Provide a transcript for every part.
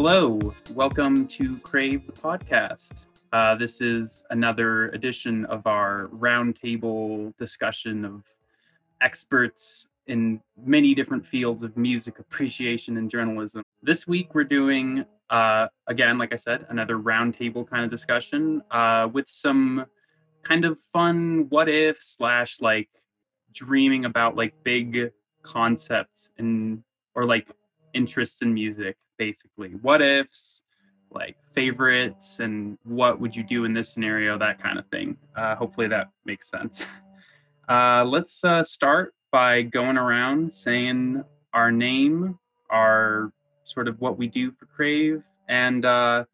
Hello, welcome to Crave the podcast. Uh, this is another edition of our roundtable discussion of experts in many different fields of music appreciation and journalism. This week we're doing, uh, again, like I said, another roundtable kind of discussion uh, with some kind of fun what if slash like dreaming about like big concepts and or like interests in music basically what ifs like favorites and what would you do in this scenario that kind of thing. Uh, hopefully that makes sense. Uh, let's uh, start by going around saying our name our sort of what we do for crave and uh,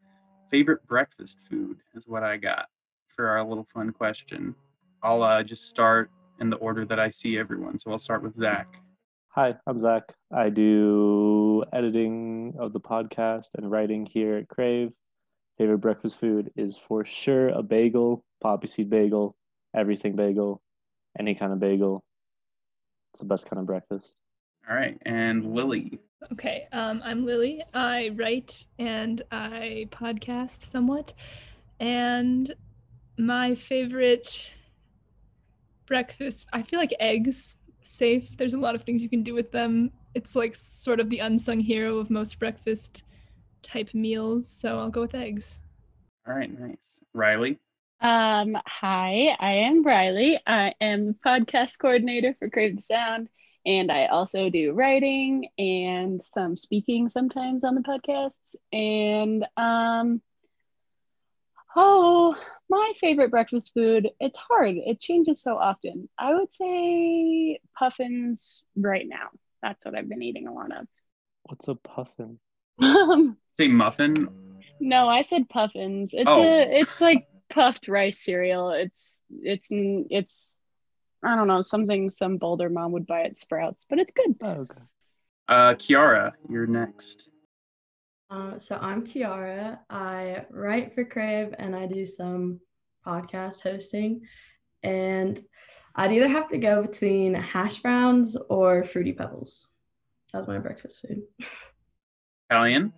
favorite breakfast food is what i got for our little fun question. I'll uh, just start in the order that i see everyone. So i'll start with zach Hi, I'm Zach. I do editing of the podcast and writing here at Crave. Favorite breakfast food is for sure a bagel, poppy seed bagel, everything bagel, any kind of bagel. It's the best kind of breakfast. All right, and Lily. Okay, um, I'm Lily. I write and I podcast somewhat. And my favorite breakfast, I feel like eggs safe. There's a lot of things you can do with them. It's like sort of the unsung hero of most breakfast type meals. So I'll go with eggs. All right, nice. Riley. Um, hi, I am Riley. I am the podcast coordinator for Crave the Sound, and I also do writing and some speaking sometimes on the podcasts. And um, oh, my favorite breakfast food, it's hard. It changes so often. I would say puffins right now. That's what I've been eating a lot of. What's a puffin? Say muffin. No, I said puffins. It's Oh. a it's like puffed rice cereal. It's it's it's I don't know, something some Boulder mom would buy at Sprouts, but it's good. Oh, okay. Uh, Kiara, you're next. Uh, so I'm Kiara. I write for Crave and I do some podcast hosting. And I'd either have to go between hash browns or fruity pebbles. That's my breakfast food. Callian.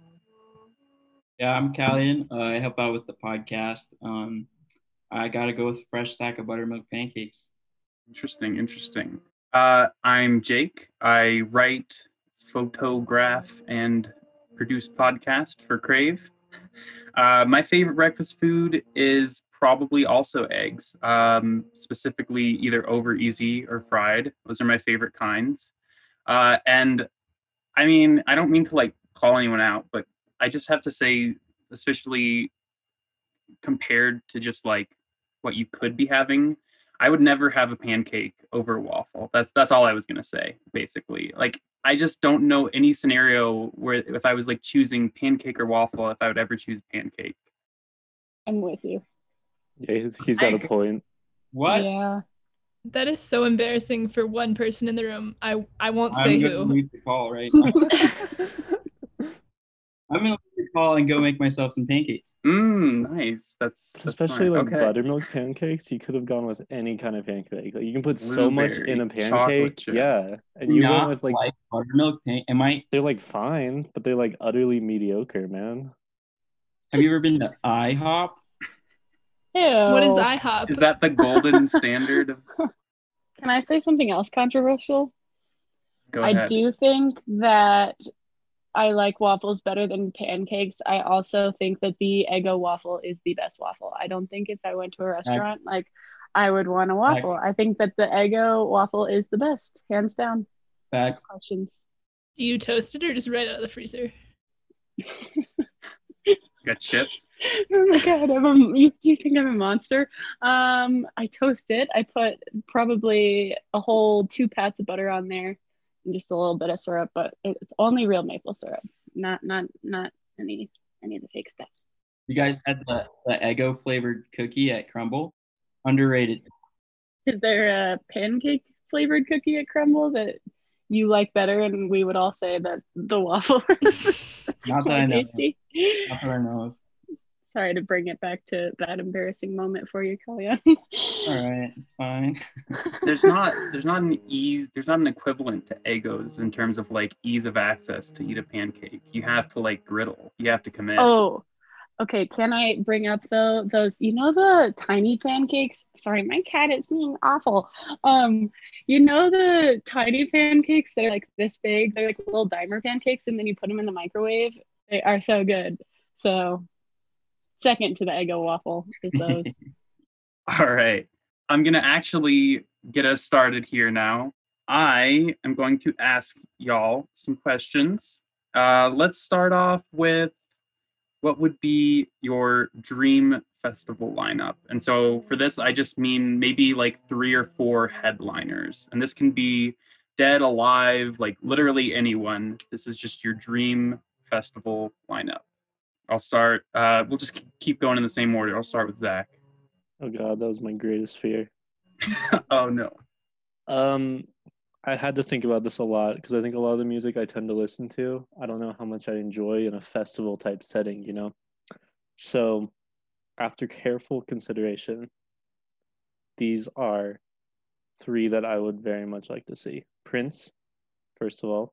Yeah, I'm Callian. Uh, I help out with the podcast. Um, I gotta go with a fresh stack of buttermilk pancakes. Interesting, interesting. Uh, I'm Jake. I write, photograph, and produce podcast for Crave. Uh, my favorite breakfast food is probably also eggs, um, specifically either over easy or fried. Those are my favorite kinds. Uh, and I mean, I don't mean to like call anyone out, but I just have to say, especially compared to just like what you could be having, I would never have a pancake over a waffle. That's that's all I was gonna say, basically. Like I just don't know any scenario where if I was like choosing pancake or waffle, if I would ever choose pancake. I'm with you. Yeah, he's, he's got a I- point. What? Yeah. That is so embarrassing for one person in the room. I I won't say I'm who. leave call right now. I'm gonna leave the call and go make myself some pancakes. Mmm, nice. That's, that's Especially smart. like okay. buttermilk pancakes, you could have gone with any kind of pancake. Like you can put so much in a pancake. Yeah. And you Not went with like buttermilk pan. Am I? they're like fine, but they're like utterly mediocre, man. Have you ever been to IHOP? Ew. What is IHOP? Is that the golden standard? Can I say something else controversial? Go I do think that I like waffles better than pancakes. I also think that the Eggo waffle is the best waffle. I don't think if I went to a restaurant, like I would want a waffle. I think that the Eggo waffle is the best, hands down. Facts. Questions. Do you toast it or just right out of the freezer? Got chip. oh my god, I'm a, you, you think I'm a monster? Um, I toast it. I put probably a whole two pats of butter on there and just a little bit of syrup, but it's only real maple syrup, not not not any any of the fake stuff. You guys had the, the Eggo flavored cookie at Crumbl. Underrated. Is there a pancake flavored cookie at Crumbl that you like better? And we would all say that the waffle is Not that I know. tasty. Not that I know of. Sorry to bring it back to that embarrassing moment for you, Kellyanne. All right, it's fine. there's not there's not an ease there's not an equivalent to Eggos in terms of like ease of access to eat a pancake. You have to like griddle. You have to commit. oh, okay. Can I bring up though those? You know the tiny pancakes. Sorry, my cat is being awful. Um, you know the tiny pancakes that are like this big. They're like little dimer pancakes, and then you put them in the microwave. They are so good. So, second to the Eggo waffle is those. All right. I'm going to actually get us started here now. I am going to ask y'all some questions. Uh, let's start off with what would be your dream festival lineup? And so for this, I just mean maybe like three or four headliners. And this can be dead, alive, like literally anyone. This is just your dream festival lineup. I'll start. Uh, we'll just keep going in the same order. I'll start with Zach. Oh god, that was my greatest fear. oh no. Um, I had to think about this a lot because I think a lot of the music I tend to listen to, I don't know how much I enjoy in a festival type setting, you know. So, after careful consideration, these are three that I would very much like to see. Prince, first of all,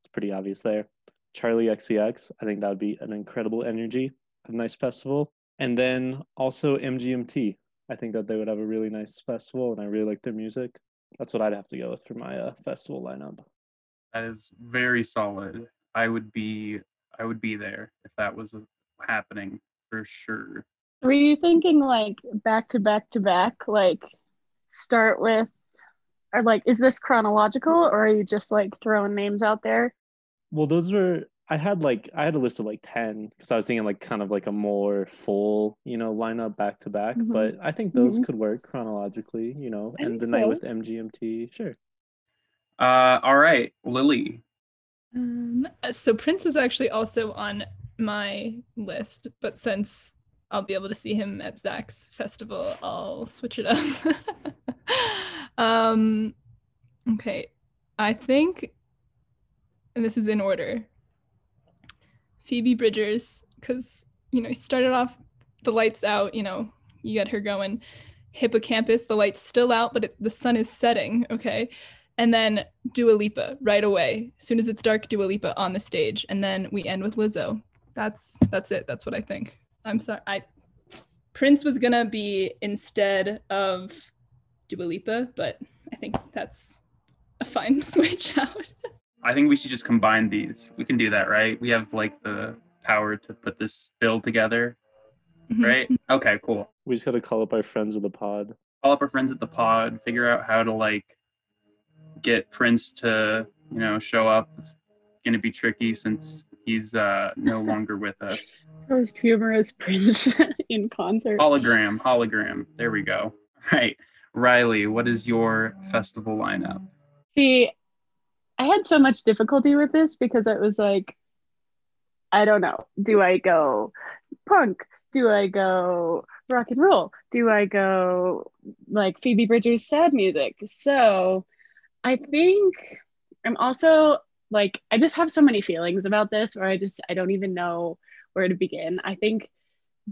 it's pretty obvious there. Charli XCX, I think that would be an incredible energy, a nice festival. And then also MGMT. I think that they would have a really nice festival and I really like their music. That's what I'd have to go with for my uh, festival lineup. That is very solid. I would be I would be there if that was uh, happening for sure. Were you thinking like back to back to back? Like start with, or like, is this chronological or are you just like throwing names out there? Well, those were I had like I had a list of like ten because I was thinking like kind of like a more full you know lineup back to back. Mhm. But I think those Mhm. could work chronologically, you know, I and think the night so. with MGMT, sure. Uh, all right, Lily. Um, uh, so Prince was actually also on my list, but since I'll be able to see him at Zach's festival, I'll switch it up. um, okay, I think, and this is in order. Phoebe Bridgers, because you know, started off the lights out. You know, you get her going. Hippo Campus, the light's still out, but it, the sun is setting. Okay, and then Dua Lipa right away. As soon as it's dark, Dua Lipa on the stage, and then we end with Lizzo. That's that's it. That's what I think. I'm sorry. I Prince was gonna be instead of Dua Lipa, but I think that's a fine switch out. I think we should just combine these. We can do that, right? We have like the power to put this bill together, Mhm. right? Okay, cool. We just gotta call up our friends of the pod. Call up our friends at the pod, figure out how to like get Prince to, you know, show up. It's gonna be tricky since he's uh no longer with us. Most humorous Prince in concert. Hologram, hologram. There we go. Right. Riley, what is your festival lineup? See, I had so much difficulty with this because it was like, I don't know. Do I go punk? Do I go rock and roll? Do I go like Phoebe Bridgers' sad music? So I think I'm also like, I just have so many feelings about this where I just, I don't even know where to begin. I think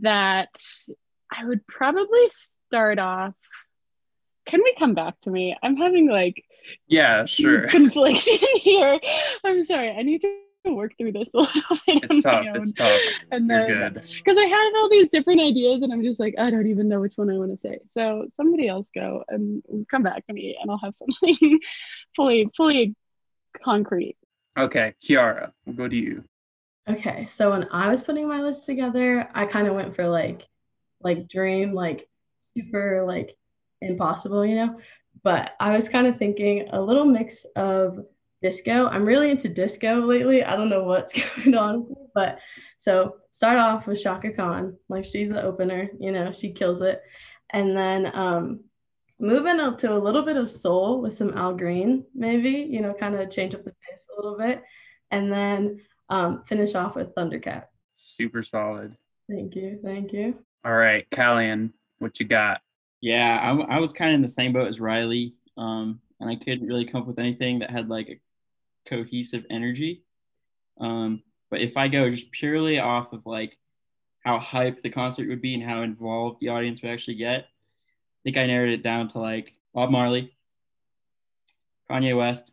that I would probably start off. Can we come back to me? I'm having like Yeah, sure. confliction here. I'm sorry. I need to work through this a little bit. It's tough. It's tough. And You're then, good. because I had all these different ideas, and I'm just like, I don't even know which one I want to say. So somebody else go and come back to me, and I'll have something fully, fully concrete. Okay, Kiara, we'll go to you. Okay, so when I was putting my list together, I kind of went for like like dream, like super like impossible, you know? But I was kind of thinking a little mix of disco. I'm really into disco lately. I don't know what's going on, but so start off with Chaka Khan, like she's the opener, you know, she kills it. And then um moving up to a little bit of soul with some Al Green, maybe, you know, kind of change up the pace a little bit. And then um, finish off with Thundercat. Super solid. Thank you. Thank you. All right, Callian, what you got? Yeah, I was kind of in the same boat as Riley, um, and I couldn't really come up with anything that had like a cohesive energy. Um, but if I go just purely off of like how hype the concert would be and how involved the audience would actually get, I think I narrowed it down to like Bob Marley, Kanye West,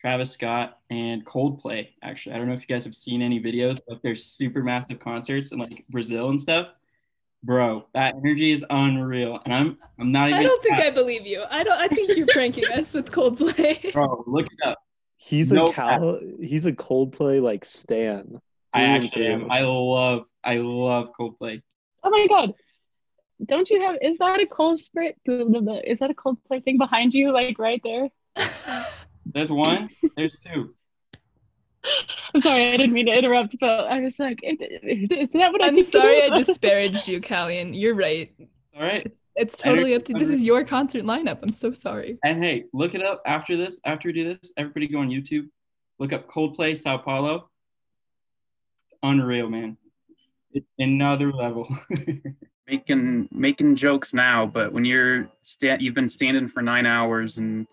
Travis Scott, and Coldplay. Actually, I don't know if you guys have seen any videos, but there's super massive concerts in like Brazil and stuff. Bro, that energy is unreal, and I'm I'm not even. I don't think I believe you. I don't. I think you're pranking us with Coldplay. Bro, look it up. He's No a Cal. He's a Coldplay like stan. I through actually am. I love I love Coldplay. Oh my god. Don't you have is that a cold spray is that a Coldplay thing behind you, like right there? There's one. There's two. I'm sorry, I didn't mean to interrupt, but I was like, is, is, is that what I I'm think sorry? I disparaged you, Callian. You're right. All right. It's totally up to. This is your concert lineup. I'm so sorry. And hey, look it up after this. After we do this, everybody go on YouTube. Look up Coldplay Sao Paulo. It's unreal, man. It's another level. making making jokes now, but when you're sta- you've been standing for nine hours and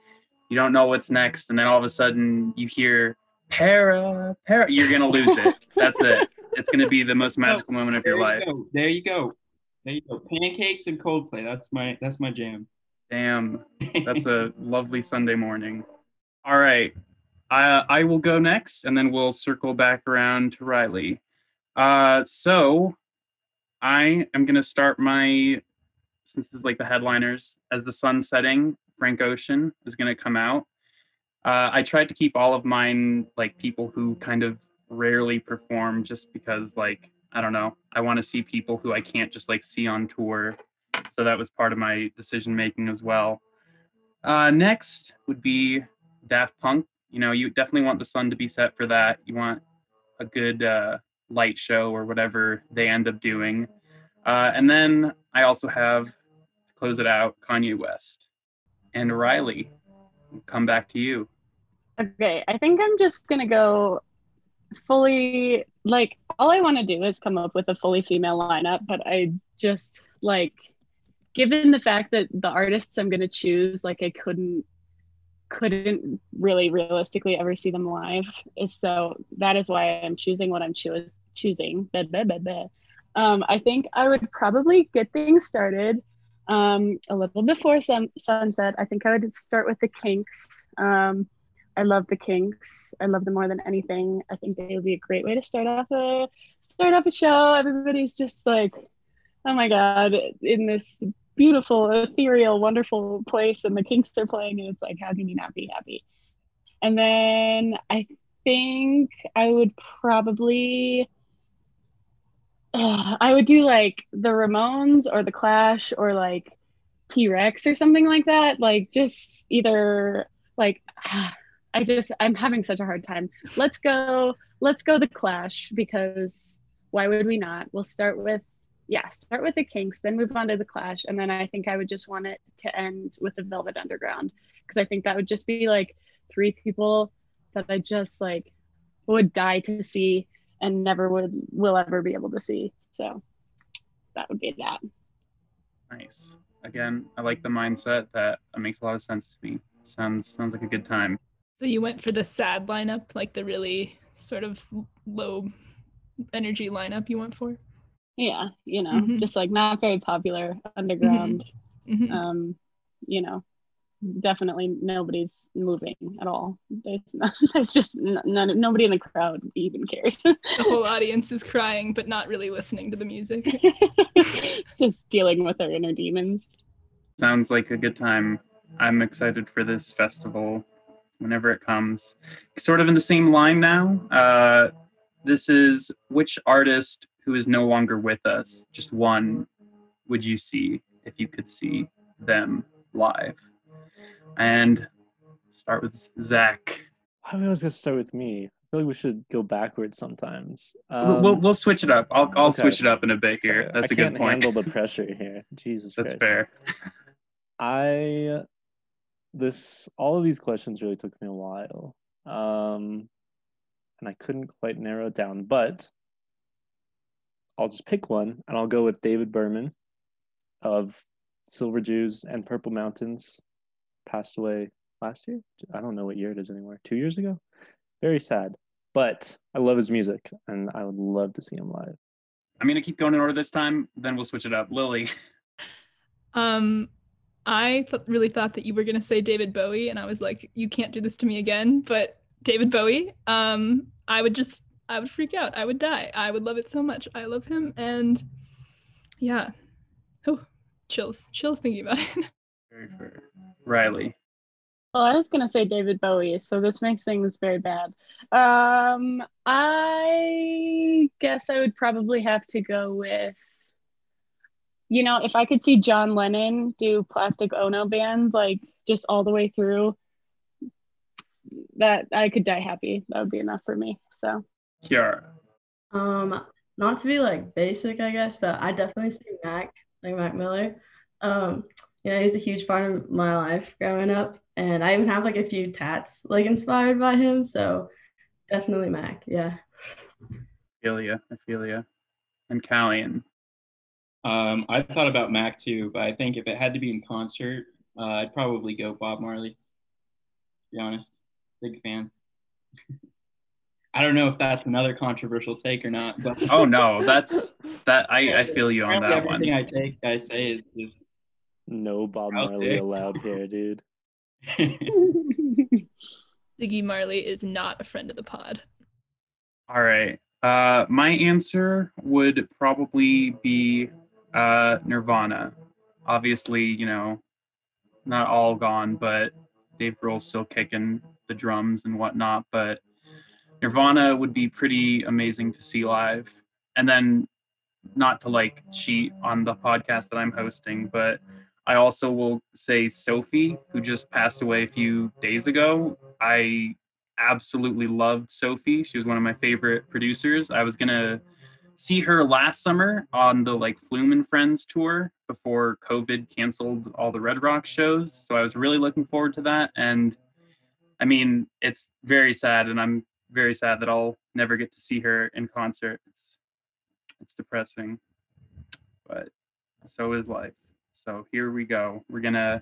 you don't know what's next, and then all of a sudden you hear para para, you're gonna lose it. That's it. It's gonna be the most magical moment of there your you life. go. There you go. There you go. Pancakes and Coldplay. That's my that's my jam. Damn, that's a lovely Sunday morning. All right, I I will go next, and then we'll circle back around to Riley. Uh, so I am gonna start my since this is like the headliners as the sun's setting. Frank Ocean is gonna come out. Uh, I tried to keep all of mine like people who kind of rarely perform, just because like I don't know. I want to see people who I can't just like see on tour so that was part of my decision making as well. Uh, next would be Daft Punk. You know, you definitely want the sun to be set for that. You want a good uh, light show or whatever they end up doing. Uh, and then I also have close it out Kanye West and Riley. Come back to you. Okay, I think I'm just gonna go fully like all I want to do is come up with a fully female lineup, but I just like given the fact that the artists I'm gonna choose, like I couldn't couldn't really realistically ever see them live. So that is why I'm choosing what I'm choos- choosing. Blah. Um, I think I would probably get things started um, a little before sun- sunset. I think I would start with the Kinks. Um, I love the Kinks. I love them more than anything. I think they would be a great way to start off a start off a show. Everybody's just like, oh my god, in this beautiful, ethereal, wonderful place, and the Kinks are playing, and it's like, how can you not be happy? And then I think I would probably. uh, I would do like the Ramones or the Clash or like T Rex or something like that. Like just either like I just I'm having such a hard time. Let's go let's go the Clash because why would we not? We'll start with yeah, start with the Kinks, then move on to the Clash, and then I think I would just want it to end with the Velvet Underground because I think that would just be like three people that I just like would die to see and never would will ever be able to see. So that would be that. Nice. Again, I like the mindset. That, makes a lot of sense to me. Sounds sounds like a good time. So you went for the sad lineup, like the really sort of low energy lineup you went for. Yeah, you know, Mhm. just like not very popular underground. Mhm. Um, you know, definitely nobody's moving at all. There's not, there's just n- none, nobody in the crowd even cares. the whole audience is crying, but not really listening to the music. it's just dealing with their inner demons. Sounds like a good time. I'm excited for this festival whenever it comes. Sort of in the same line now. Uh, this is which artist who is no longer with us, just one, would you see if you could see them live? And start with Zach. I was gonna start with me. I feel like we should go backwards sometimes. We'll- we'll, Um, we'll switch it up. I'll, I'll okay. switch it up in a bit here. That's I a good point. I can't handle the pressure here. Jesus That's Christ. fair. I this all of these questions really took me a while. Um and I couldn't quite narrow it down, but I'll just pick one and I'll go with David Berman of Silver Jews and Purple Mountains. Passed away last year. I don't know what year it is anymore. 2 years ago. Very sad. But I love his music and I would love to see him live. I'm gonna keep going in order this time. Then we'll switch it up. Lily. Um, I th- really thought that you were gonna say David Bowie, and I was like, you can't do this to me again. But David Bowie, um, I would just, I would freak out. I would die. I would love it so much. I love him, and yeah, oh, chills, chills thinking about it. Very fair. Riley. Well, I was gonna say David Bowie, so this makes things very bad. Um, I guess I would probably have to go with, you know, if I could see John Lennon do Plastic Ono Band like just all the way through, that I could die happy. That would be enough for me. So Kiara. Um, not to be like basic, I guess, but I definitely say Mac, like Mac Miller. Um, you know, he's a huge part of my life growing up, and I even have like a few tats like inspired by him. So definitely Mac, yeah. feel ya. I feel ya. And Callian. Um, I thought about Mac too, but I think if it had to be in concert, uh, I'd probably go Bob Marley. To be honest, big fan. I don't know if that's another controversial take or not, but Oh no, that's that. I I feel you on apparently that one. everything I take, I say is just. No Bob Marley there. allowed here, dude. Ziggy Marley is not a friend of the pod. All right. Uh, my answer would probably be uh, Nirvana. Obviously, you know, not all gone, but Dave Grohl's still kicking the drums and whatnot. But Nirvana would be pretty amazing to see live. And then, not to like cheat on the podcast that I'm hosting, but I also will say Sophie, who just passed away a few days ago. I absolutely loved Sophie. She was one of my favorite producers. I was gonna see her last summer on the like Flume and Friends tour before COVID canceled all the Red Rock shows. So I was really looking forward to that. And I mean, it's very sad, and I'm very sad that I'll never get to see her in concert. It's it's depressing, but so is life. So here we go. We're gonna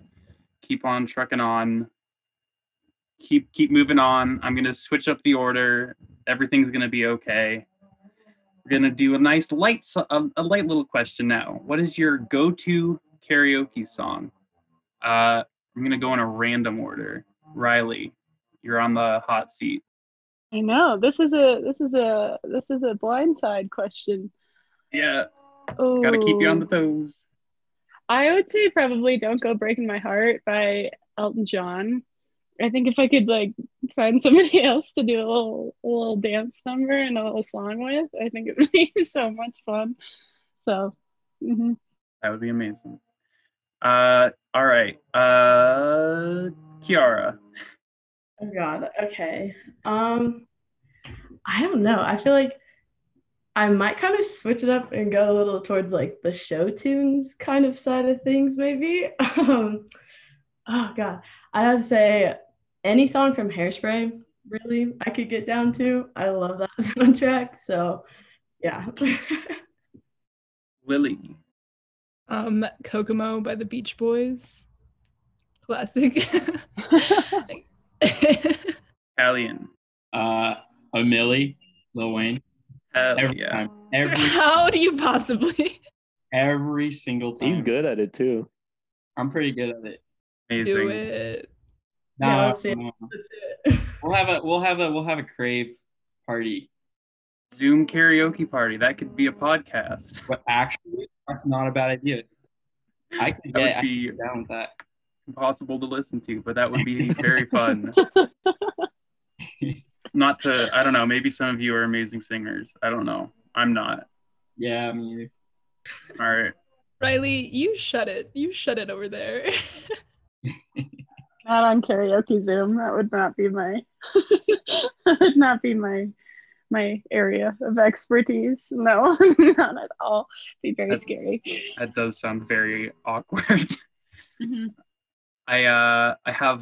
keep on trucking on keep keep moving on. I'm gonna switch up the order. Everything's gonna be okay. We're gonna do a nice light a, a light little question now. What is your go-to karaoke song? Uh, I'm gonna go in a random order. Riley, you're on the hot seat. I know this is a this is a this is a blindside question. Yeah, gotta keep you on the Oh. toes. I would say probably "Don't Go Breaking My Heart" by Elton John. I think if I could like find somebody else to do a little a little dance number and a little song with, I think it would be so much fun. So, mhm. That would be amazing. Uh, all right. Uh, Kiara. Oh God. Okay. Um, I don't know. I feel like I might kind of switch it up and go a little towards like the show tunes kind of side of things, maybe. Um, oh God. I have to say any song from Hairspray, really, I could get down to. I love that soundtrack. So yeah. Lily. Um, Kokomo by the Beach Boys. Classic. Callian. uh, a Milli, Lil Wayne. Hell Every yeah. time, every How do you possibly every single time. He's good at it too. I'm pretty good at it. Amazing. do it? Yeah, Nah, let's see. nah. That's it. We'll have a we'll have a we'll have a crave party. Zoom karaoke party. That could be a podcast. But actually, that's not a bad idea. I could That would get, I could be get down with that. impossible to listen to, but that would be very fun. Not to, I don't know, maybe some of you are amazing singers. I don't know. I'm not. Yeah, me either. All right. Riley, you shut it. You shut it over there. Not on karaoke Zoom. That would not be my that would not be my my area of expertise. No, not at all. Be very That's- scary. That does sound very awkward. Mhm. I uh I have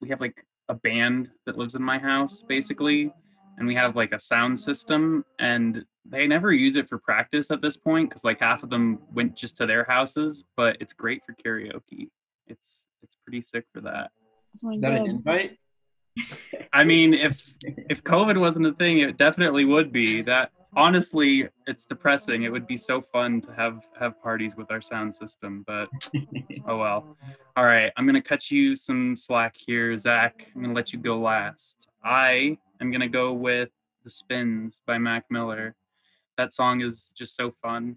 we have like a band that lives in my house basically and we have like a sound system and they never use it for practice at this point cuz like half of them went just to their houses but it's great for karaoke. It's it's pretty sick for that. Oh Is that an invite? I mean if if COVID wasn't a thing it definitely would be. That honestly, it's depressing. It would be so fun to have have parties with our sound system, but oh well. All right, I'm gonna cut you some slack here, Zach. I'm gonna let you go last. I am gonna go with "The Spins" by Mac Miller. That song is just so fun.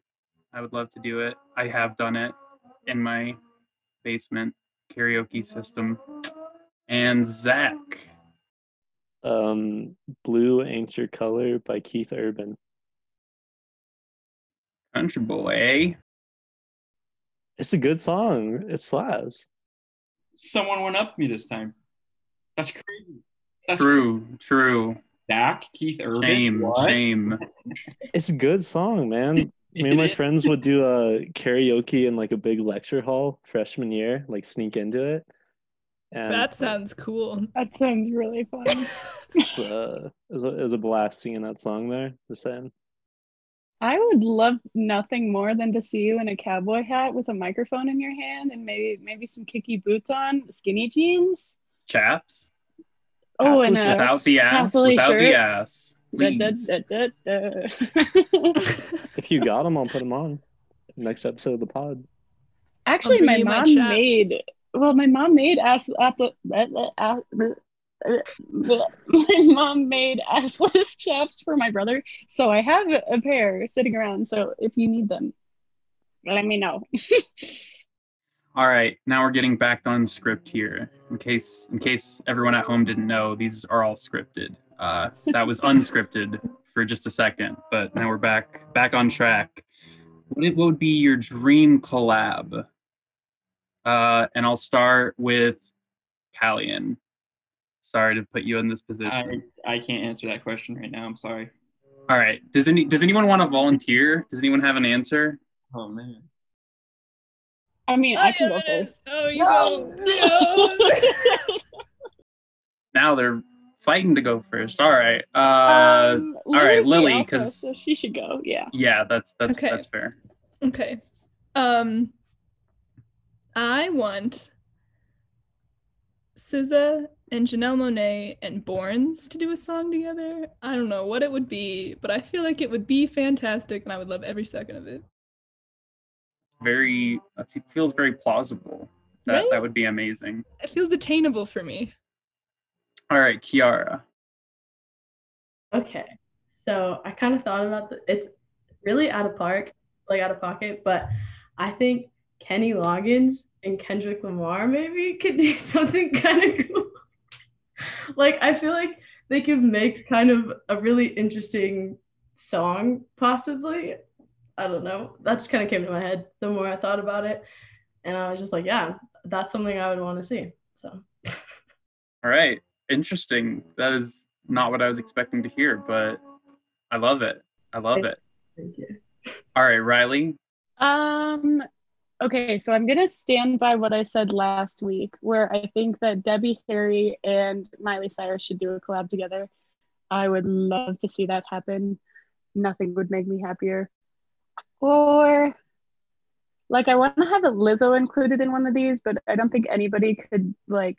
I would love to do it. I have done it in my basement karaoke system. And Zach. Um, Blue Ain't Your Color by Keith Urban. Country boy? It's a good song. It slaps. Someone went up to me this time. That's crazy. That's True, true. Zach, Keith Urban. Shame, What? shame. It's a good song, man. Me and my friends would do a karaoke in like a big lecture hall freshman year, like sneak into it. And That sounds cool. That sounds really fun. uh, it, was a, it was a blast singing that song there. Just saying. I would love nothing more than to see you in a cowboy hat with a microphone in your hand and maybe maybe some kicky boots on, skinny jeans. Chaps. Oh, and a Without the ass. tassel-y Without the ass. Da, da, Please. da, da, da. If you got them, I'll put them on. Next episode of the pod. Actually, my you my mom made. Well, my mom made ass. apple- ass- my mom made assless chaps for my brother, so I have a pair sitting around. So if you need them, let me know. All right, now we're getting back on script here. In case in case everyone at home didn't know, these are all scripted. Uh, that was unscripted for just a second, but now we're back back on track. What, it- what would be your dream collab? Uh, and I'll start with Callian. Sorry to put you in this position. I, I can't answer that question right now. I'm sorry. All right. Does any does anyone want to volunteer? Does anyone have an answer? Oh man. I mean, I can go first. Oh, you go. No. Now they're fighting to go first. All right. Uh, Um, all right, Lily, because so she should go. Yeah. yeah, that's that's Okay. that's fair. Okay. Um I want SZA and Janelle Monáe and Borns to do a song together. I don't know what it would be, but I feel like it would be fantastic and I would love every second of it. Very. It feels very plausible. That Right? that would be amazing. It feels attainable for me. All right, Kiara. Okay. So I kind of thought about the, it's really out of park, like out of pocket, but I think Kenny Loggins and Kendrick Lamar maybe could do something kind of cool. like I feel like they could make kind of a really interesting song, possibly. I don't know. That just kind of came to my head the more I thought about it. And I was just like, yeah, that's something I would want to see. So All right, interesting. That is not what I was expecting to hear, but I love it. I love it. thank you. All right, Riley. Um, okay, so I'm gonna stand by what I said last week, where I think that Debbie Harry and Miley Cyrus should do a collab together. I would love to see that happen. Nothing would make me happier. Or like I want to have a Lizzo included in one of these, but I don't think anybody could like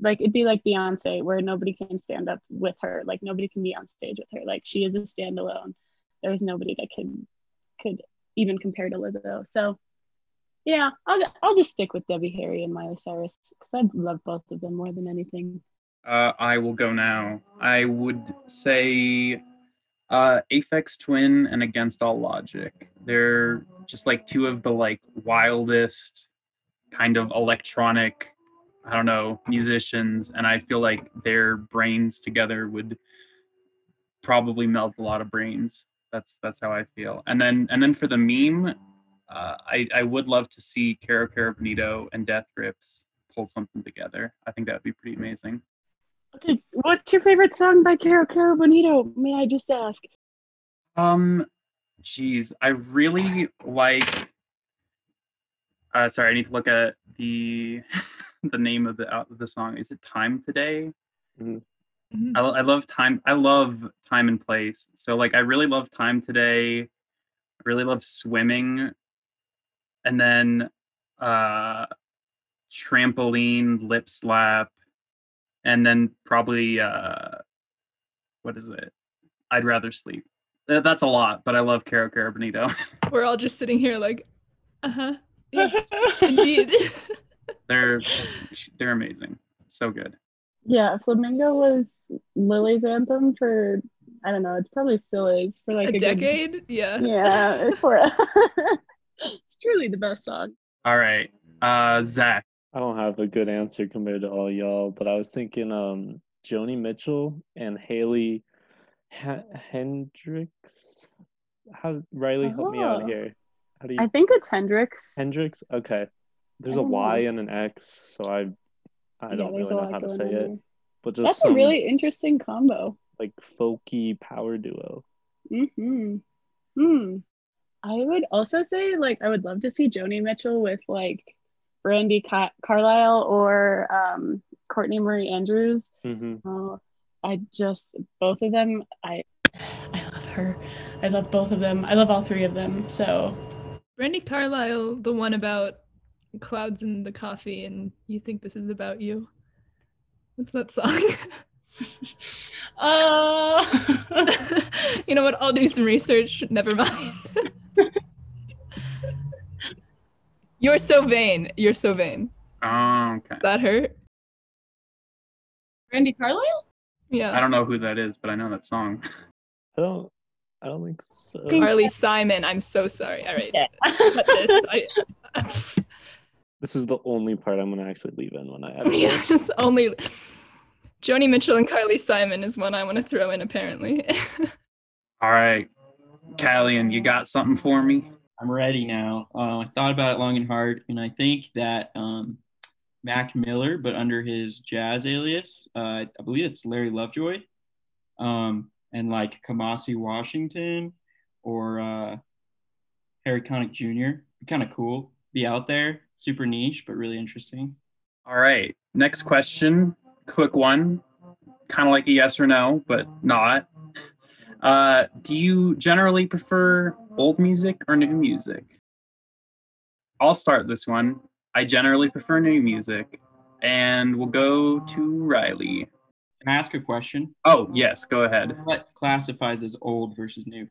like it'd be like Beyonce where nobody can stand up with her. Like nobody can be on stage with her. Like she is a standalone. There's nobody that could could even compare to Lizzo. So yeah, I'll I'll just stick with Debbie Harry and Miley Cyrus because I love both of them more than anything. Uh, I will go now. I would say uh, Aphex Twin and Against All Logic. They're just like two of the like wildest kind of electronic, I don't know, musicians, and I feel like their brains together would probably melt a lot of brains. That's that's how I feel. And then and then for the meme, uh, I I would love to see Kero Kero Bonito and Death Grips pull something together. I think that would be pretty amazing. Okay, what's your favorite song by Kero Kero Bonito? May I just ask? Um, geez, I really like. Uh, sorry, I need to look at the the name of the out of the song. Is it "Time Today"? Mhm. I, lo- I love time. I love time and place. So like, I really love "Time Today." I really love swimming, and then uh, trampoline, lip slap, and then probably uh, what is it? I'd rather sleep. That's a lot, but I love Kero Kero Bonito. We're all just sitting here like, uh huh. Yes, indeed. they're they're amazing. So good. Yeah, Flamingo was Lily's anthem for I don't know, it's probably still is for like a a, good- decade? Yeah. yeah, for it's truly the best song. All right. Uh Zach. I don't have a good answer compared to all y'all, but I was thinking um Joni Mitchell and Haley ha- Hendricks. How Riley help me out Oh. here? How do you I think it's Hendrix. Hendricks? Okay. There's a Y know. And an X, so I I Yeah, don't there's really know how to say it. there. But just That's some a really interesting combo. like folky power duo. Hmm. Hmm. I would also say like I would love to see Joni Mitchell with like Brandi Ca- Carlile or um, Courtney Marie Andrews. hmm Uh, I just both of them. I I love her. I love both of them. I love all three of them. So Brandi Carlile, the one about clouds in the coffee, and you think this is about you. What's that song? uh you know what? I'll do some research. Never mind. You're so vain. You're so vain. Oh, okay. That hurt? Randy Carlisle? Yeah. I don't know who that is, but I know that song. I don't I don't think so. Carly Simon. I'm so sorry. All right. Yeah. Cut this. I, This is the only part I'm gonna actually leave in when I edit. it. yeah, it's only Joni Mitchell and Carly Simon is one I want to throw in apparently. All right. Callian, you got something for me? I'm ready now. Uh, I thought about it long and hard, and I think that um, Mac Miller, but under his jazz alias, uh, I believe it's Larry Lovejoy, um, and like Kamasi Washington or uh, Harry Connick Jr. Kind of cool. Be out there, super niche, but really interesting. All right. Next question. Quick one. Kind of like a yes or no, but not. Uh, do you generally prefer old music or new music? I'll start this one. I generally prefer new music. And we'll go to Riley. Can I ask a question? Oh, yes, go ahead. What classifies as old versus new?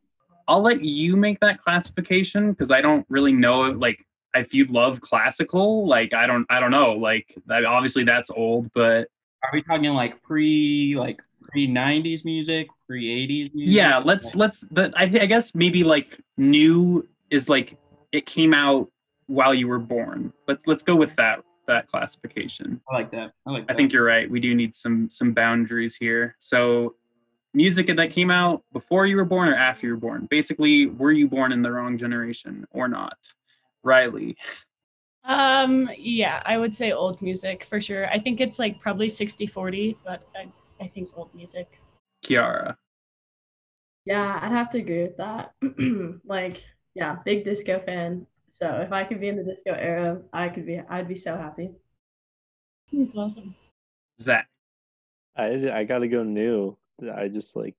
I'll let you make that classification because I don't really know like if you love classical, like I don't I don't know. Like that obviously that's old, but Are we talking like pre like pre '90s music, pre '80s music? yeah, let's let's but I I guess maybe like new is like it came out while you were born. Let's let's go with that that classification. I like that. I like. That. I think you're right. We do need some some boundaries here. So music that came out before you were born or after you were born. Basically, were you born in the wrong generation or not? Riley. Um yeah, I would say old music for sure. I think it's like probably 60-40, but I, I think old music. Kiara. Yeah, I'd have to agree with that. like, yeah, big disco fan. So if I could be in the disco era, I could be. I'd be so happy. It's awesome. Zach. I I gotta go new. I just like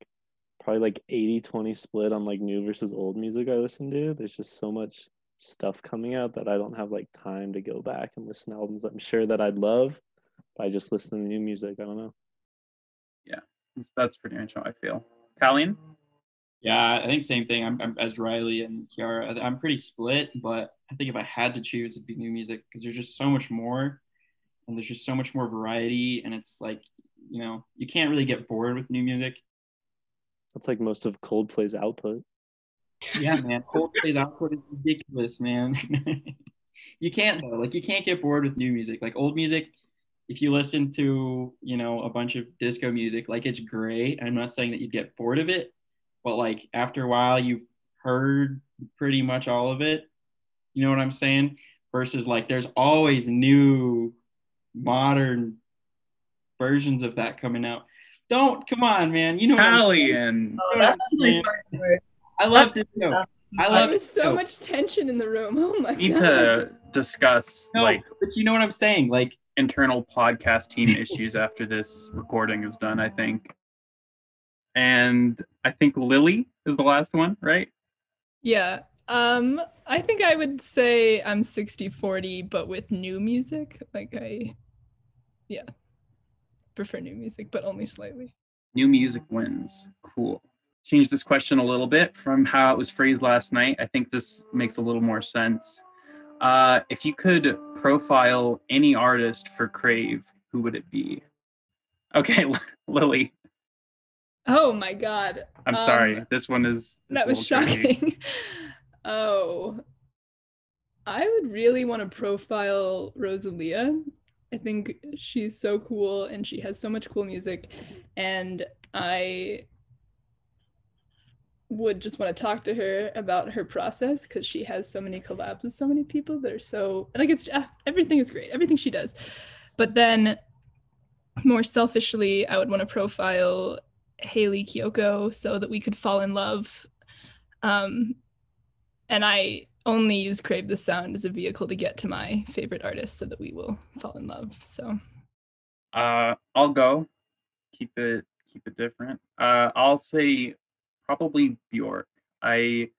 probably like 80-20 split on like new versus old music I listen to. There's just so much stuff coming out that I don't have like time to go back and listen to albums I'm sure that I'd love. But I just listen to new music. I don't know. Yeah. That's- That's pretty much how I feel. Colleen? Yeah, I think same thing. I'm, I'm as Riley and Kiara. I- I'm pretty split, but I think if I had to choose, it'd be new music because there's just so much more, and there's just so much more variety, and it's like, you know, you can't really get bored with new music. That's like most of Coldplay's output. Yeah, man, Coldplay's output is ridiculous, man. you can't though. Like, you can't get bored with new music. Like old music, if you listen to, you know, a bunch of disco music, like it's great. I'm not saying that you'd get bored of it, but like after a while, you've heard pretty much all of it. You know what I'm saying? Versus like, there's always new, modern versions of that coming out. Don't come on, man. You know what I'm saying. Colleen. Oh, Yeah, that sounds like man. hardcore. I love disco. I There was so disco. much tension in the room. Oh my god. need god. to discuss No, like but you know what I'm saying? Like, internal podcast team issues after this recording is done, I think. And I think Lily is the last one, right? Yeah. Um I think I would say I'm 60-40 but with new music. Like I yeah. Prefer new music but only slightly. New music wins. Cool. Change this question a little bit from how it was phrased last night. I think this makes a little more sense. Uh, if you could profile any artist for Crave, who would it be? Okay, Lily. Oh my god. I'm um, sorry. This one is. That was shocking. oh. I would really want to profile Rosalia. I think she's so cool and she has so much cool music. And I would just want to talk to her about her process because she has so many collabs with so many people that are so like it's uh, everything is great everything she does. But then more selfishly i would want to profile Hayley Kiyoko so that we could fall in love. Um and i only use crave the sound as a vehicle to get to my favorite artist so that we will fall in love so. Uh i'll go. Keep it keep it different. Uh i'll say probably Bjork. I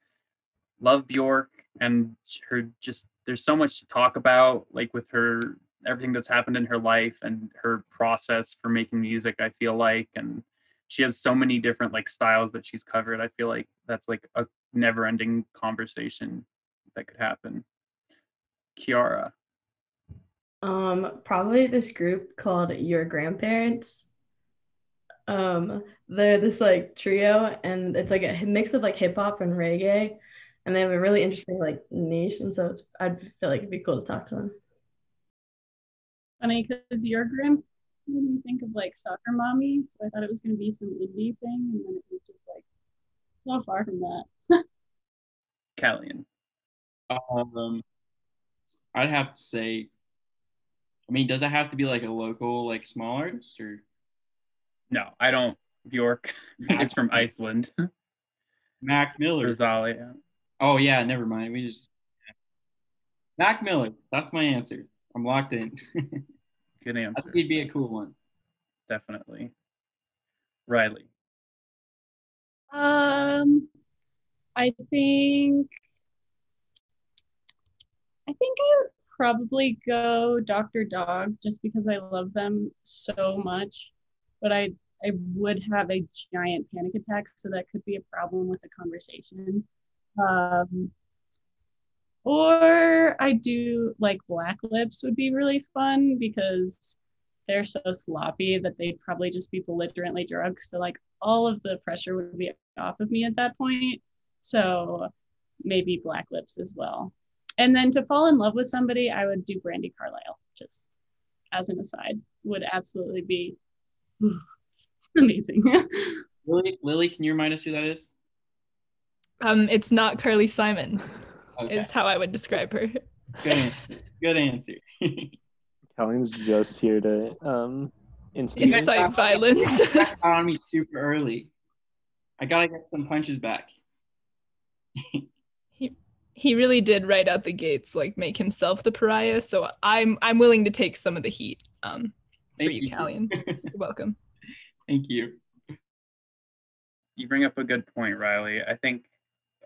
love Bjork and her just there's so much to talk about like with her everything that's happened in her life and her process for making music I feel like and she has so many different like styles that she's covered. I feel like that's like a never ending conversation that could happen. Kiara. Um, probably this group called Your Grandparents. Um, they're this like trio, and it's like a mix of like hip hop and reggae, and they have a really interesting like niche, and so it's I feel like it'd be cool to talk to them. Funny because your grandpa made me think of like soccer mommy, so I thought it was gonna be some indie thing, and then it was just like it's not far from that. Callian. Um, I'd have to say. I mean, does it have to be like a local, like small artist, or? No, I don't. Bjork is from Iceland. Mac Miller. Rosalia. Oh yeah, never mind. We just Mac Miller. That's my answer. I'm locked in. Good answer. I think he'd be a cool one. Definitely. Riley. Um, I think I think I would probably go Dr. Dog just because I love them so much. But I I would have a giant panic attack, so that could be a problem with the conversation. Um, or I do like black lips would be really fun because they're so sloppy that they'd probably just be belligerently drunk. So like all of the pressure would be off of me at that point. So maybe black lips as well. And then to fall in love with somebody, I would do Brandi Carlile, just as an aside, would absolutely be amazing. Lily, Lily, can you remind us who that is? Um, it's not Carly Simon. Okay. Is how I would describe her. Good answer. Good answer. Colleen's just here to um instigate incite violence. on me super early. I gotta get some punches back. he he really did right out the gates like make himself the pariah. So I'm I'm willing to take some of the heat um for you, you. Callian. You're welcome. Thank you. You bring up a good point, Riley. I think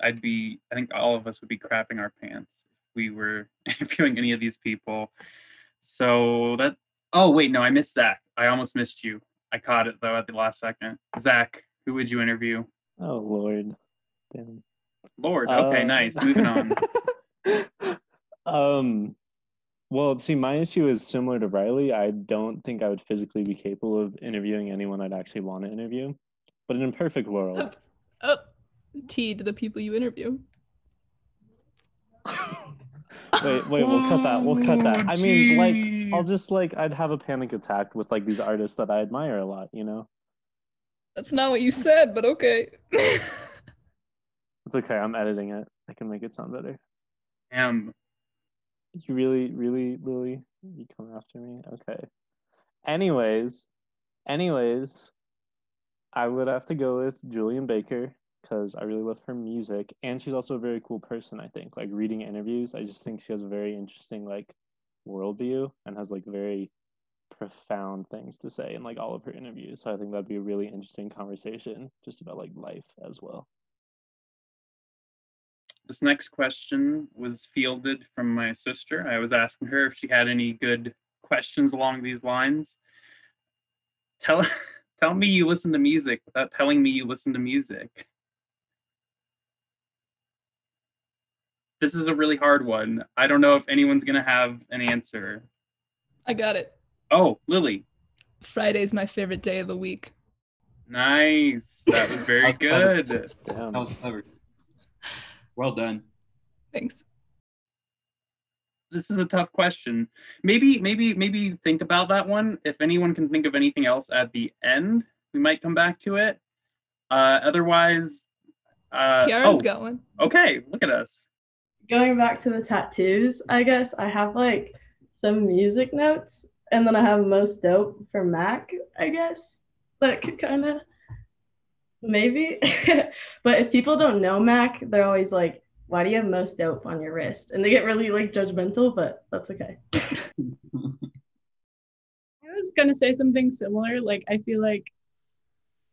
I'd be, I think all of us would be crapping our pants if we were interviewing any of these people. So that, oh, wait, no, I missed Zach. I almost missed you. I caught it though at the last second. Zach, who would you interview? Oh, Lord. Damn. Lord. Okay, uh, nice. Moving on. um, well, see, my issue is similar to Riley. I don't think I would physically be capable of interviewing anyone I'd actually want to interview. But in a perfect world. Oh, oh. T to the people you interview. wait, wait, we'll cut that. We'll cut that. I mean, like, I'll just like, I'd have a panic attack with like these artists that I admire a lot, you know? That's not what you said, but okay. it's okay. I'm editing it. I can make it sound better. Um, you really, really, Lily, you come after me? Okay. Anyways, anyways, I would have to go with Julien Baker because I really love her music, and she's also a very cool person. I think, like reading interviews, I just think she has a very interesting like worldview and has like very profound things to say in like all of her interviews. So I think that'd be a really interesting conversation just about like life as well. This next question was fielded from my sister. I was asking her if she had any good questions along these lines. Tell Tell me you listen to music without telling me you listen to music. This is a really hard one. I don't know if anyone's gonna have an answer. I got it. Oh, Lily. Friday's my favorite day of the week. Nice. That was very That was clever. good. Damn. That was clever. Well done. Thanks. This is a tough question. Maybe, maybe, maybe think about that one. If anyone can think of anything else at the end, we might come back to it. Uh, otherwise, uh, Kiara's oh, got one. okay. Look at us. Going back to the tattoos, I guess I have like some music notes, and then I have most dope for Mac. I guess that could kind of maybe. but if people don't know Mac, they're always like, "Why do you have most dope on your wrist?" And they get really like judgmental, but that's okay. I was gonna say something similar. Like I feel like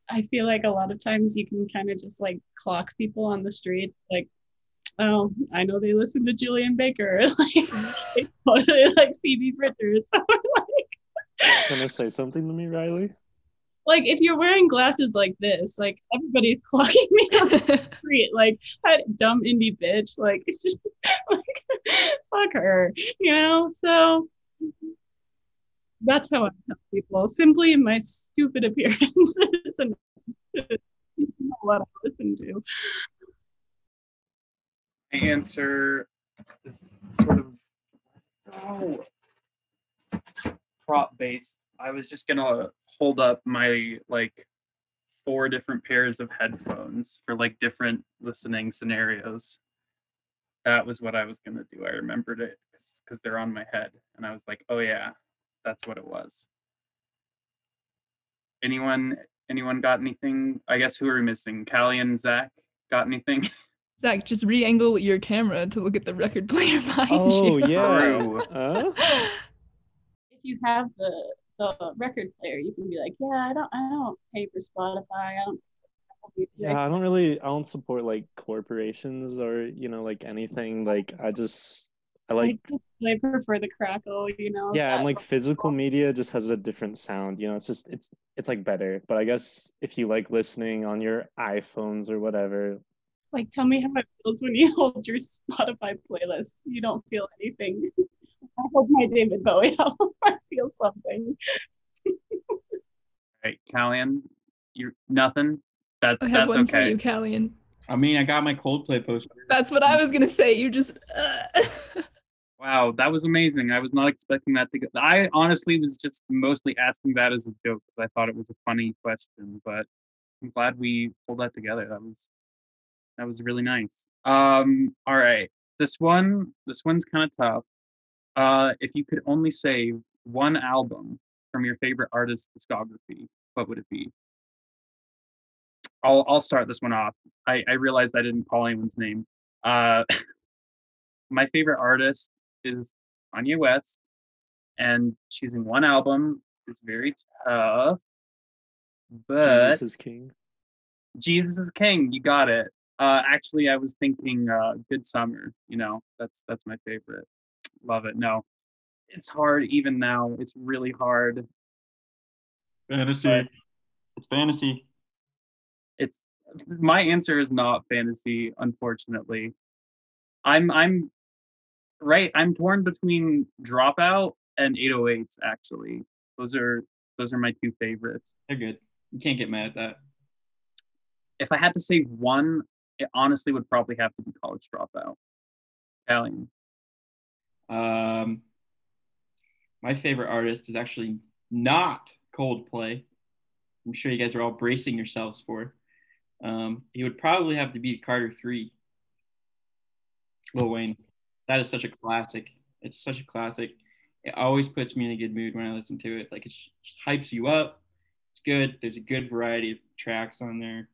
I feel like a lot of times you can kind of just like clock people on the street, like, oh, I know they listen to Julien Baker, like, totally like Phoebe Bridgers. So, like, Gonna say something to me, Riley? Like if you're wearing glasses like this, like everybody's clocking me on the street, like that dumb indie bitch. Like it's just like fuck her, you know. So that's how I tell people, simply in my stupid appearances and what I listen to. My answer is sort of oh, prop based. I was just gonna hold up my like four different pairs of headphones for like different listening scenarios. That was what I was gonna do. I remembered it because they're on my head, and I was like, "Oh yeah, that's what it was." Anyone? Anyone got anything? I guess who are we missing? Callie and Zach got anything? Zach, just re-angle your camera to look at the record player behind Oh you. yeah. True. Huh? If you have the the record player, you can be like, yeah, I don't, I don't pay for Spotify. I don't. Yeah, I don't really I don't support like corporations or you know like anything like I just I I like just I prefer the crackle, you know. yeah and like physical media just has a different sound you know it's just it's it's like better but I guess if you like listening on your iPhones or whatever Like, tell me how it feels when you hold your Spotify playlist. You don't feel anything. I hold my David Bowie album. I feel something. right, Callian, You're nothing. That I have that's one for okay. you, Callian. I mean, I got my Coldplay poster. That's what I was gonna say. You just. Uh... Wow, that was amazing. I was not expecting that to go. I honestly was just mostly asking that as a joke because I thought it was a funny question, but I'm glad we pulled that together. That was that was really nice. Um, all right, this one this one's kind of tough. Uh, if you could only save one album from your favorite artist's discography, what would it be? I'll I'll start this one off. I I realized I didn't call anyone's name. Uh, my favorite artist is Kanye West, and choosing one album is very tough. But Jesus is king Jesus is King, you got it. Uh, actually, I was thinking uh, Good Summer. You know, that's that's my favorite. Love it. No, it's hard even now. It's really hard. Fantasy. It's fantasy. It's my answer is not fantasy, unfortunately. I'm I'm right. I'm torn between Dropout and 808s. Actually, those are those are my two favorites. They're good. You can't get mad at that. If I had to say one, it honestly would probably have to be College Dropout. Callian. Um, my favorite artist is actually not Coldplay. I'm sure you guys are all bracing yourselves for. Um, he would probably have to be Carter Three. Lil Wayne. That is such a classic. It's such a classic. It always puts me in a good mood when I listen to it. Like it hypes you up. It's good. There's a good variety of tracks on there.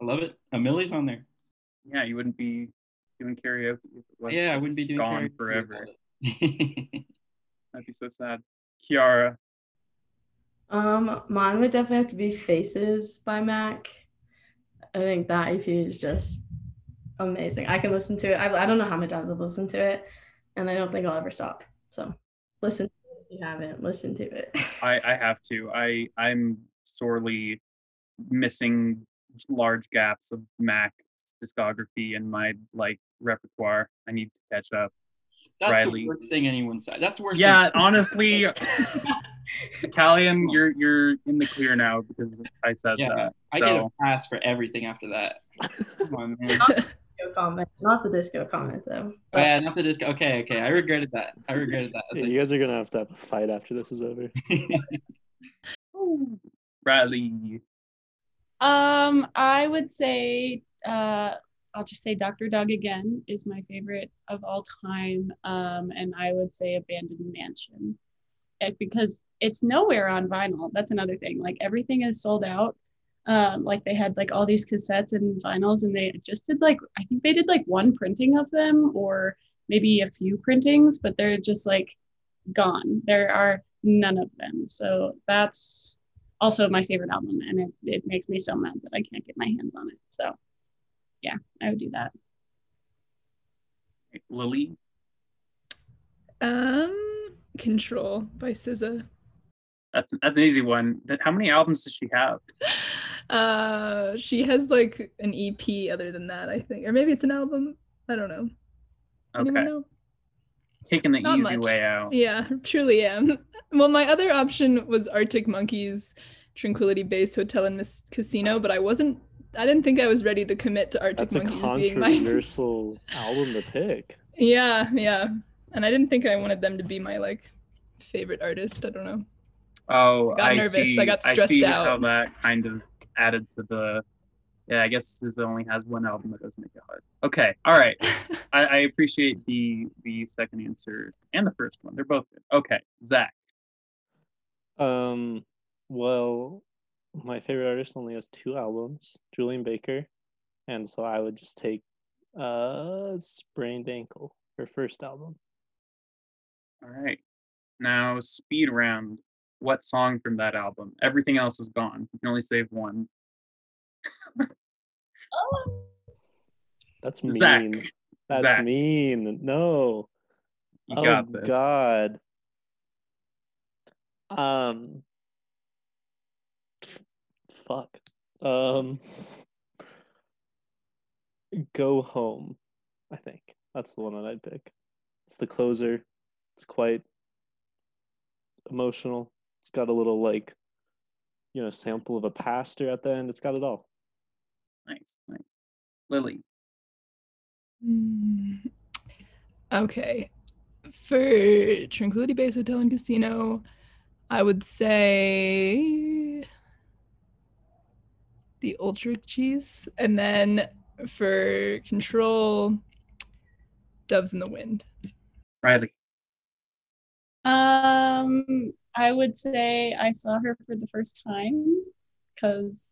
I love it. A Milli's on there. Yeah, you wouldn't be doing karaoke. If it was yeah, I wouldn't be doing gone karaoke forever. without it. That'd be so sad. Kiara. Um, mine would definitely have to be Faces by Mac. I think that EP is just amazing. I can listen to it. I, I don't know how many times I've listened to it, and I don't think I'll ever stop. So listen to it if you haven't listened to it. I I have to. I I'm sorely missing large gaps of Mac discography in my like repertoire. I need to catch up. That's Riley. the worst thing anyone said. That's the worst. Yeah, thing. honestly, Callian, you're you're in the clear now because I said Yeah, that. I get a pass for everything after that. Come on, man. Disco comment, not the disco comment though. Oh, yeah, not the disco. Okay, okay. I regretted that. I regretted that. Yeah, you guys are gonna have to have a fight after this is over. Riley, Um, I would say, uh, I'll just say Dr. Dog again is my favorite of all time. Um, and I would say Abandoned Mansion Eh, because it's nowhere on vinyl. That's another thing. Like everything is sold out. Um, like they had like all these cassettes and vinyls, and they just did like I think they did like one printing of them or maybe a few printings, but they're just like gone. There are none of them. So that's also my favorite album, and it, it makes me so mad that I can't get my hands on it. So, yeah, I would do that. Lily, Um, Control by SZA. that's that's an easy one. How many albums does she have? Uh, she has like an EP other than that, I think, or maybe it's an album. I don't know. Anyone Okay, know? taking the Not easy much. way out. Yeah, truly am. Well, my other option was Arctic Monkeys, Tranquility Base Hotel and Miss Casino, but I wasn't. I didn't think I was ready to commit to Arctic That's a Monkeys being my. controversial album to pick. yeah, yeah, and I didn't think I wanted them to be my like favorite artist. I don't know. Oh, I got I nervous. I see. got I stressed see how that kind of added to the. Yeah, I guess SZA only has one album that does make it hard. Okay, all right. I, I appreciate the the second answer and the first one. They're both good. Okay, Zach. Um, well, my favorite artist only has two albums, Julien Baker, and so I would just take uh Sprained Ankle, her first album. All right. Now, speed round. What song from that album? Everything else is gone. You can only save one. oh. That's Zach. mean. That's Zach. mean. No. You oh got this. God. Um. Fuck. Um. Go home. I think that's the one that I'd pick. It's the closer. It's quite emotional. It's got a little like, you know, sample of a pastor at the end. It's got it all. Nice, nice. Lily. Hmm. Okay. For Tranquility Base Hotel and Casino, I would say the Ultracheese. And then for Control, Doves in the Wind. Riley. Um, I would say I saw her for the first time because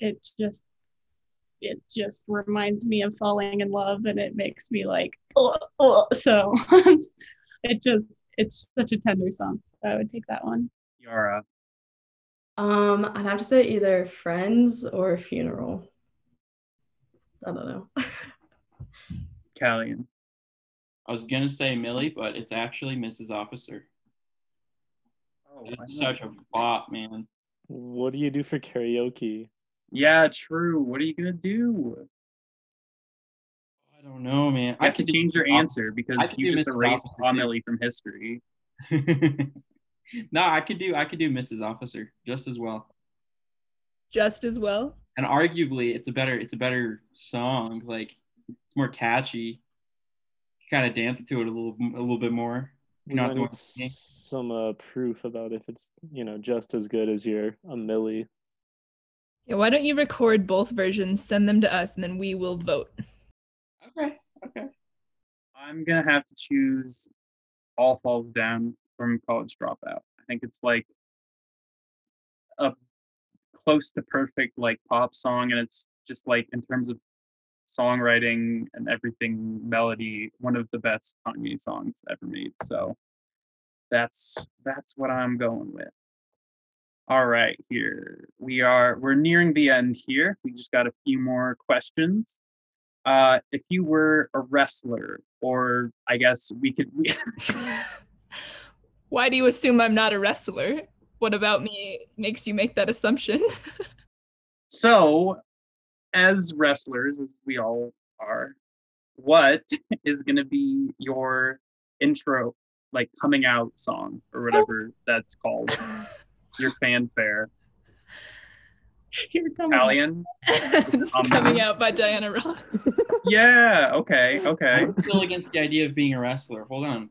it just it just reminds me of falling in love and it makes me like oh, oh. so it just it's such a tender song. So I would take that one. Yara. Um, I'd have to say either Friends or Funeral. I don't know. Callian. I was gonna say Milli, but it's actually Mrs. Officer. Oh, It's such a bop, man. What do you do for karaoke? Yeah, true. What are you gonna do? I don't know, man. You have to could change your answer because I you just erased Milli from history. no, I could do I could do Mrs. Officer just as well. Just as well. And arguably it's a better it's a better song. Like it's more catchy. You kind of dance to it a little a little bit more. You know, doing need some uh, proof about if it's you know just as good as your a Milli. Yeah, why don't you record both versions, send them to us, and then we will vote. Okay, okay. I'm gonna have to choose All Falls Down from College Dropout. I think it's like a close to perfect like pop song, and it's just like in terms of songwriting and everything, melody, one of the best Kanye songs ever made. So that's that's what I'm going with. All right, here we are. We're nearing the end here. We just got a few more questions. Uh, if you were a wrestler, or I guess we could, we, Why do you assume I'm not a wrestler? What about me makes you make that assumption? So, as wrestlers, as we all are, what is going to be your intro, like coming out song or whatever that's called? Your fanfare. You're coming. Callian? Um, Coming out by Diana Ross. Yeah, okay, okay. I'm still against the idea of being a wrestler. Hold on.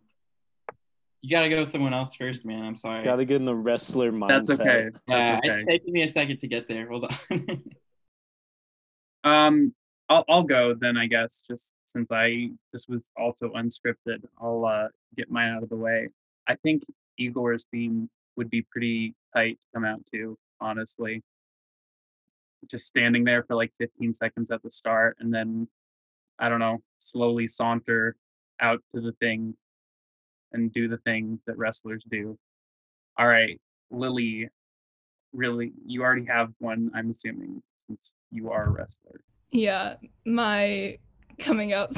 You gotta go with someone else first, man. I'm sorry. Gotta get in the wrestler mindset. That's okay. yeah, That's okay. it's taking me a second to get there. Hold on. Um, I'll I'll go then, I guess, just since I this was also unscripted. I'll uh get mine out of the way. I think Igor's theme would be pretty tight to come out to, honestly. Just standing there for like 15 seconds at the start and then I don't know, slowly saunter out to the thing and do the things that wrestlers do. All right, Lily, really, you already have one, I'm assuming, since you are a wrestler. yeah, my coming out.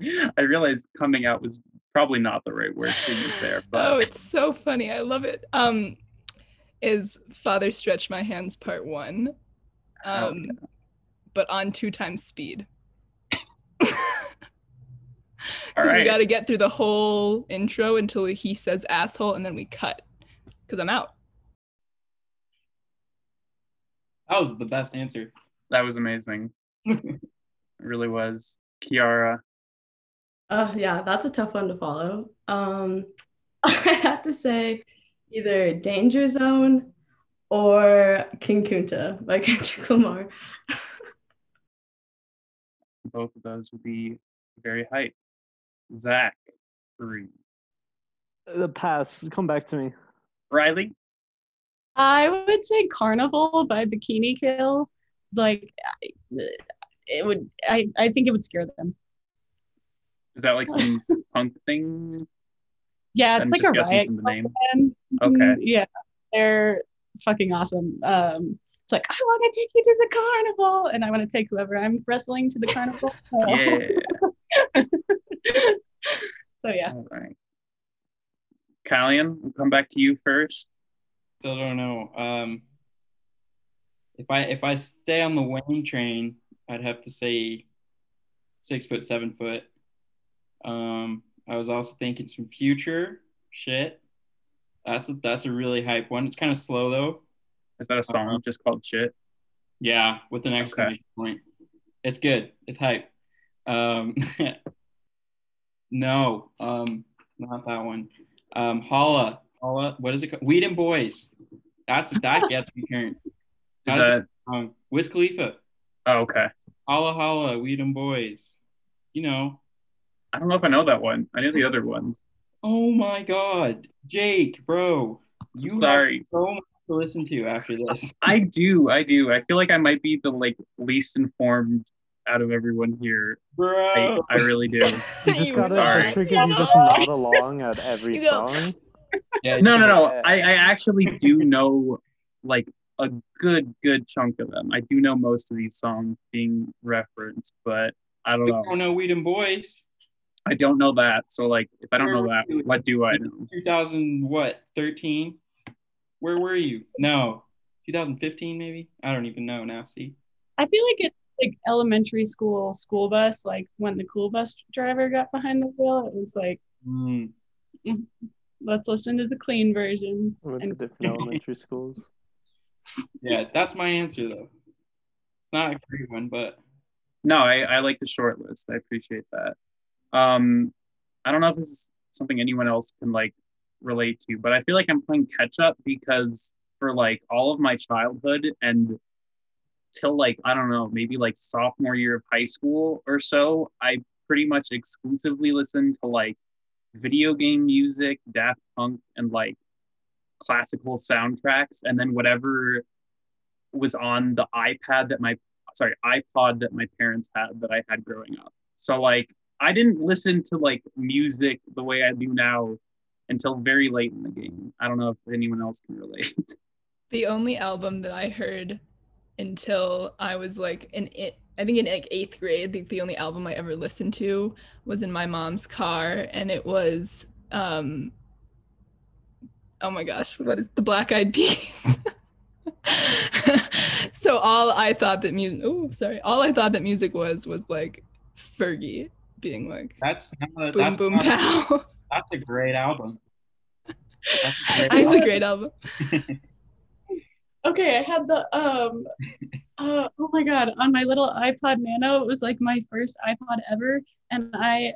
I realized coming out was probably not the right word to use there, but oh, it's so funny. I love it. Um, is Father Stretch My Hands Part One, um, but on two times speed. all 'Cause We got to get through the whole intro until he says asshole, and then we cut. Cause I'm out. that was the best answer. That was amazing. it really was. Kiara, Uh, yeah, that's a tough one to follow. Um, I have to say either Danger Zone or King Kunta by Kendrick Lamar. both of those would be very hype. Zach, three. The pass. Come back to me. Riley, I would say Carnival by Bikini Kill. Like, I- it would. I I think it would scare them. is that like some punk thing? Yeah, I'm it's like a riot from the name. band. Okay. Mhm, Yeah, they're fucking awesome. Um, it's like I want to take you to the carnival, and I want to take whoever I'm wrestling to the carnival. Yeah. so yeah, All right. Callian, we'll come back to you first. Still don't know. Um, if I if I stay on the Wayne train, I'd have to say six foot, seven foot. Um, I was also thinking some future shit. That's a, that's a really hype one. It's kind of slow though. Is that a song Uh-huh. just called shit? Yeah, with an exclamation point. It's good. It's hype. Um, no, um, not that one. Um, Holla, Holla. What is it called? We Dem Boyz. That's that gets me turned. Is How does that sound? Wiz Khalifa. oh, okay. Holla, holla. We Dem Boyz. You know. I don't know if I know that one. I know the other ones. Oh my God, Jake, bro. You Sorry. have so much to listen to after this. I do, I do. I feel like I might be the like least informed out of everyone here. I, Bro. I really do. You just You got a sorry. The trick is you just nod along at every You go- song. Yeah, No, no, no. I, I actually do know like a good, good chunk of them. I do know most of these songs being referenced, but I don't We know. don't know We Dem Boyz. I don't know that. So like, if I don't know that, you? what do I know? 2000 what 13 where were you no 2015 maybe i don't even know now see I feel like it's like elementary school school bus. Like when the cool bus driver got behind the wheel, it was like, Hmm. let's listen to the clean version. I went to different elementary schools. yeah that's my answer though it's not a great one but No, I, I like the short list. I appreciate that. Um, I don't know if this is something anyone else can like relate to, but I feel like I'm playing catch up because for like all of my childhood and till like I don't know, maybe like sophomore year of high school or so, I pretty much exclusively listened to like video game music, Daft Punk, and like classical soundtracks, and then whatever was on the iPad that my sorry iPod that my parents had that I had growing up. So like I didn't listen to like music the way I do now until very late in the game. I don't know if anyone else can relate. The only album that I heard until I was like in it, I think in like eighth grade, the, the only album I ever listened to was in my mom's car, and it was um, oh my gosh, what is the Black Eyed Peas? so all I thought that music. Oh, sorry. All I thought that music was was like Fergie being like That's boom that's, boom that's, pow. that's a great album. That's a great it's a great album. Okay, I had the um uh oh my god, on my little iPod Nano, it was like my first iPod ever. And I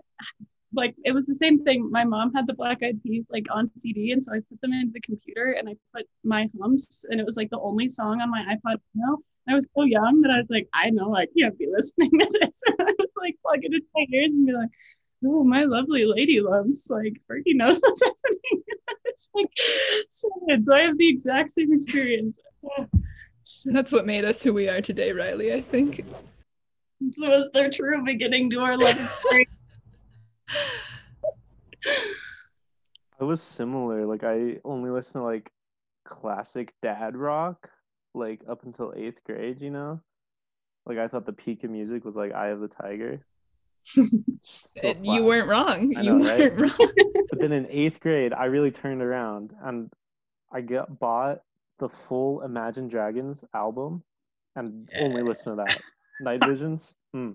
like it was the same thing. My mom had the Black Eyed Peas like on CD, and so I put them into the computer and I put my hums, and it was like the only song on my iPod Nano. I was so young that I was like, I know I can't be listening to this. And I was like plug it into my ears and be like, oh, my lovely lady loves like Fergie knows what's happening. it's like so good. So I have the exact same experience. That's what made us who we are today, Riley. I think. So was their true beginning to our love story. I was similar. Like I only listened to like classic dad rock, like up until eighth grade. You know, like I thought the peak of music was like "Eye of the Tiger." You weren't wrong. I You weren't wrong. But then in eighth grade, I really turned around and I got bought the full Imagine Dragons album and only listen to that. Night Visions. Hmm.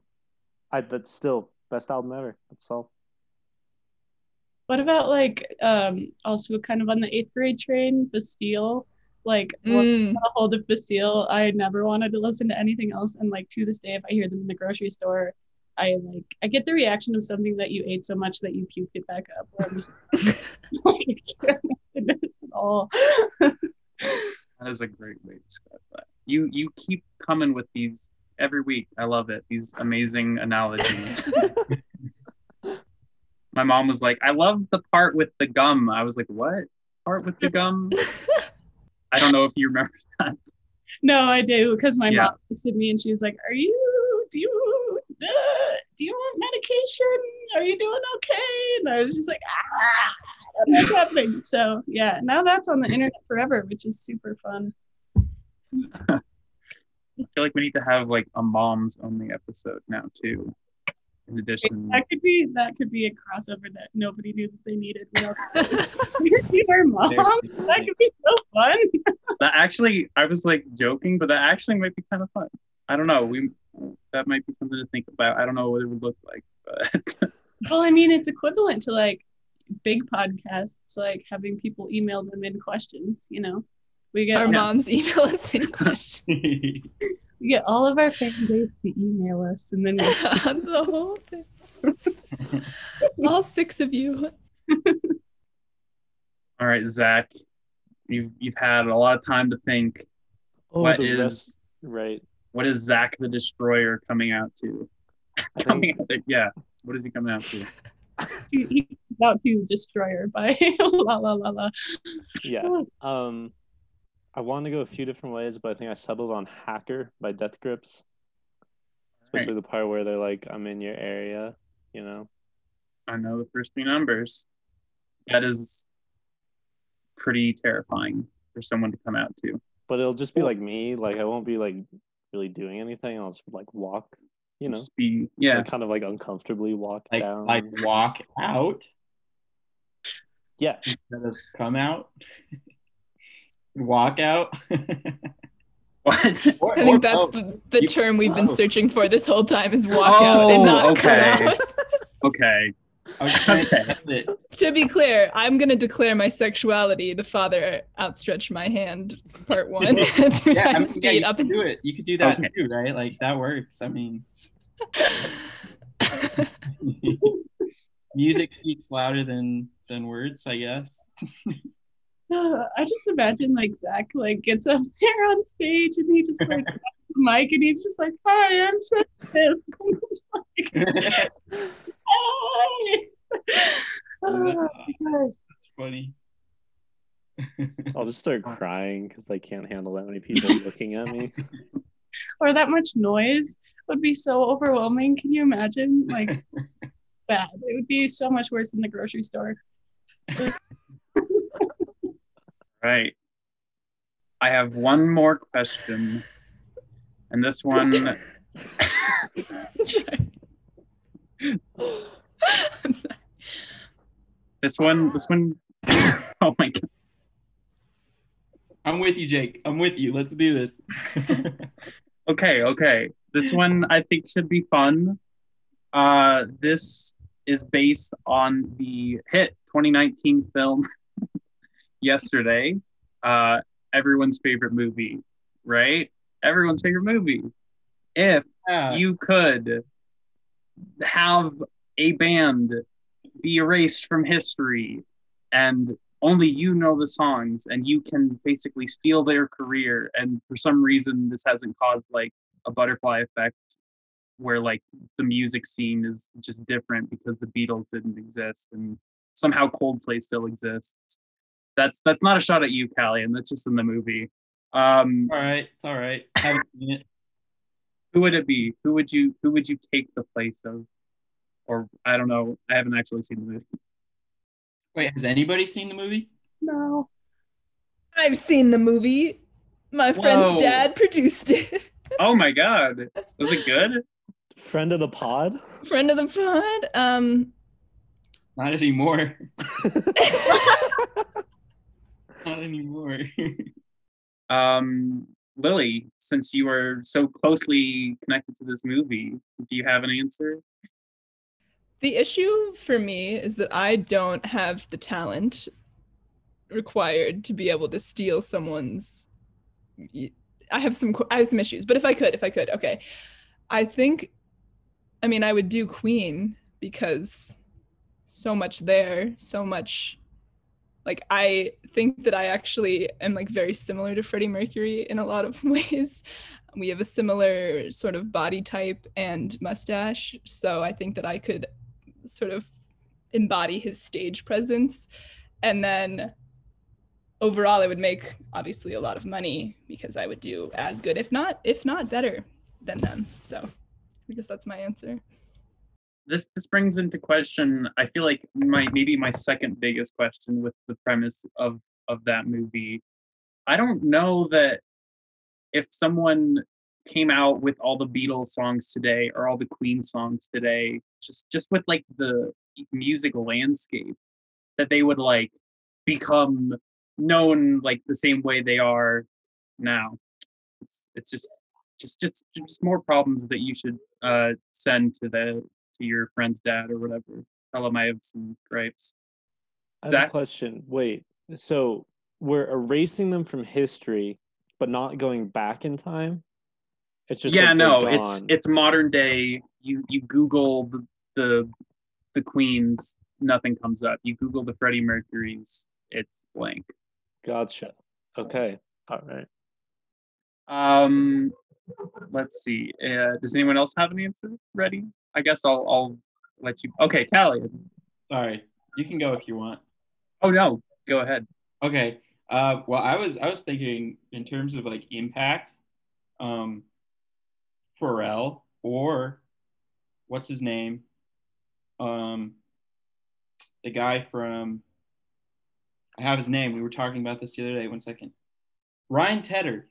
I that's still best album ever. That's all. What about like um also kind of on the eighth grade train, Bastille? Like once I Mm. got a hold of Bastille, I never wanted to listen to anything else. And like to this day, if I hear them in the grocery store, I like I get the reaction of something that you ate so much that you puked it back up. Where I'm just like, I can't imagine this at all. That is a great way to describe that. You you keep coming with these every week. I love it. These amazing analogies. My mom was like, "I love the part with the gum." I was like, "What part with the gum?" I don't know if you remember that. No, I do because my Yeah. mom texted me and she was like, "Are you? Do you? Uh, do you want medication? Are you doing okay?" And I was just like, "Ah, what's happening?" So yeah, now that's on the internet forever, which is super fun. I feel like we need to have like a moms only episode now too. In addition, That could be that could be a crossover that nobody knew that they needed. We all be our mom. That could be so fun. that actually, I was like joking, but that actually might be kind of fun. I don't know. We that might be something to think about. I don't know what it would look like, but Well, I mean, it's equivalent to like big podcasts, like having people email them in questions. You know, we get Our all, moms email us in questions. we get all of our fan base to email us, and then we the whole thing. All six of you. all right, Zach, you've you've had a lot of time to think. Oh, What the is rest- right? what is Zach the Destroyer coming out to? I Coming think out to, yeah. What is he coming out to? he, he comes out to Destroyer by la la la la. yeah. Um, I want to go a few different ways, but I think I settled on "Hacker" by Death Grips, especially the part where they're like, "I'm in your area," you know. I know the first three numbers. That is pretty terrifying for someone to come out to. But it'll just be like me. Like I won't be like really doing anything. I'll just like walk, you know, Just be yeah. like, kind of like uncomfortably walk like down. like walk out yeah, instead of come out. walk out. What? Or- I think that's both. the, the You- term we've been searching for this whole time is walk out oh, and Oh, not come out. okay. I was trying to Okay. to be clear, I'm gonna declare my sexuality. The father outstretched my hand, part one, two Yeah, I mean, times yeah, speed you up and do it. You could do that Okay. too, right? Like that works. I mean, music speaks louder than than words, I guess. I just imagine like Zach like gets up there on stage and he just like the mic and he's just like, "Hi, I'm sensitive." like, "Hi." Oh my gosh. Funny. I'll just start crying because I can't handle that many people looking at me. Or that much noise would be so overwhelming. Can you imagine? Like bad. It would be so much worse than the grocery store. Right. I have one more question. And this one this one, this one this one oh my god. I'm with you, Jake. I'm with you. Let's do this. Okay, okay. This one I think should be fun. Uh, this is based on the hit 2019 film Yesterday. Uh, everyone's favorite movie, right? Everyone's favorite movie. If Yeah. you could have a band be erased from history and only you know the songs and you can basically steal their career and for some reason this hasn't caused like a butterfly effect where like the music scene is just different because the Beatles didn't exist and somehow Coldplay still exists. That's that's not a shot at you, Callie, and that's just in the movie. Um, all right. It's all right. Haven't seen it. who would it be? Who would you who would you take the place of? Or I don't know. I haven't actually seen the movie. Wait, has anybody seen the movie? No. I've seen the movie. My friend's Whoa. dad produced it. Oh my god. Was it good? Friend of the pod. Friend of the pod. Um, Not anymore. Not anymore. Um Lily, since you are so closely connected to this movie, do you have an answer? the issue for me is that I don't have the talent required to be able to steal someone's. I have some. I have some issues, but if I could, if I could, okay. I think, I mean, I would do Queen because so much there, so much. Like I think that I actually am like very similar to Freddie Mercury in a lot of ways. We have a similar sort of body type and mustache, so I think that I could sort of embody his stage presence and then overall i would make obviously a lot of money because i would do as good if not if not better than them so i guess that's my answer This this brings into question, I feel like my maybe my second biggest question with the premise of of that movie. I don't know that if someone came out with all the Beatles songs today or all the Queen songs today, just just with like the music landscape, that they would like become known like the same way they are now. It's it's just just just just more problems that you should uh send to the to your friend's dad or whatever. Tell him I have some gripes. I have a question. Wait, so we're erasing them from history, but not going back in time? It's just yeah, like no, it's it's modern day. You you Google the the the Queens, nothing comes up. You Google the Freddie Mercury's, it's blank. gotcha. Okay. All right. Um, let's see. Uh, does anyone else have an answer ready? I guess I'll I'll let you. Okay, Callie. Sorry. You can go if you want. Oh no, go ahead. Okay. Uh, well, I was I was thinking in terms of like impact, um, Pharrell or what's his name, um, the guy from. I have his name. We were talking about this the other day. One second. Ryan Tedder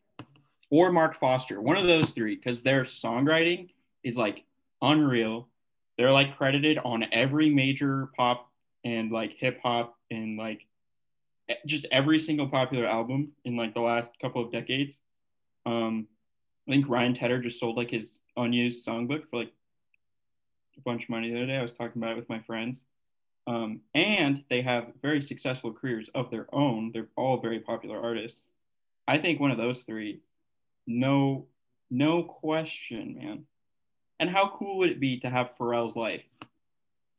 or Mark Foster. One of those three, because their songwriting is like unreal. They're like credited on every major pop and like hip hop and like just every single popular album in like the last couple of decades. Um, I think Ryan Tedder just sold like his unused songbook for like a bunch of money the other day. I was talking about it with my friends. Um, and they have very successful careers of their own. They're all very popular artists. I think one of those three, no, no question, man. And how cool would it be to have Pharrell's life?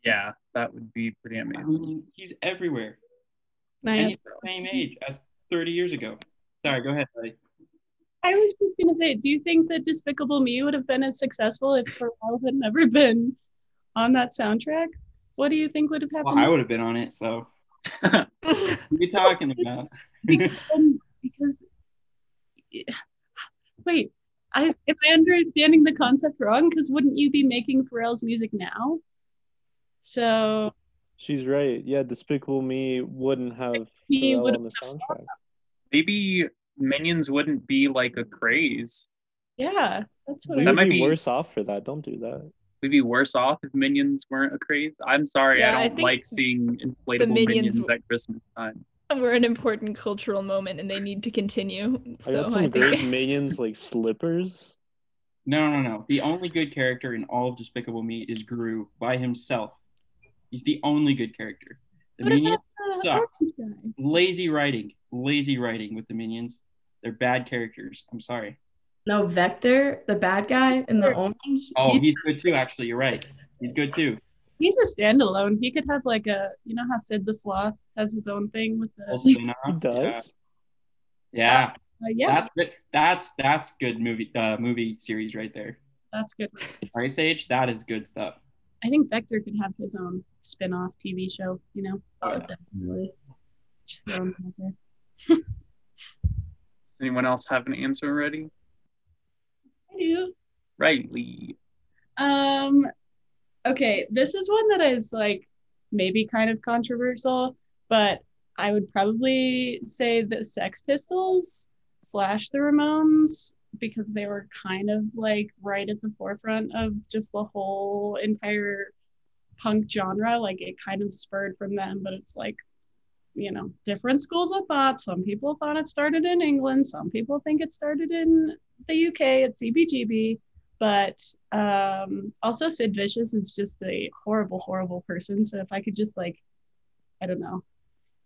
Yeah, that would be pretty I amazing. mean, he's everywhere. And Nice. he's the same age as 30 years ago. Sorry, go ahead, buddy. I was just gonna say, do you think that Despicable Me would have been as successful if Pharrell had never been on that soundtrack? What do you think would have Well, happened? I would have been on it, so what are you talking about? because, um, because wait, I if I understanding the concept wrong, because wouldn't you be making Pharrell's music now? So She's right. Yeah, Despicable Me wouldn't have He Pharrell would- on the soundtrack. Maybe Minions wouldn't be like a craze. yeah, that's what We I That would might be be- worse off for that. Don't do that. We'd be worse off if Minions weren't a craze. I'm sorry, Yeah, I I don't think like seeing inflatable Minions minions w- at Christmas time. We're an important cultural moment and they need to continue. I So got some I great think minions like slippers. No, no, no. The only good character in all of Despicable Me is Gru by himself. He's the only good character. The What minions about the suck. lazy writing, lazy writing with the minions. They're bad characters. I'm sorry. No, Vector, the bad guy in the orange. Oh, he's good too. Actually, you're right. He's good too. He's a standalone. He could have like a, you know how Sid the Sloth has his own thing with the. Full spin-off. He does. Yeah, Uh, yeah. yeah, That's good. That's that's good movie uh, movie series right there. that's good. Ice Age. That is good stuff. I think Vector could have his own spin-off TV show. You know, Oh, Yeah. definitely. just throwing it out there. Does anyone else have an answer already? I do. Right, Lee. Um, okay, this is one that is like maybe kind of controversial, but I would probably say the Sex Pistols slash the Ramones because they were kind of like right at the forefront of just the whole entire punk genre. Like it kind of spurred from them, but it's like, you know, different schools of thought. Some people thought it started in England, some people think it started in the UK at CBGB but um also sid vicious is just a horrible horrible person. So if i could just like i don't know.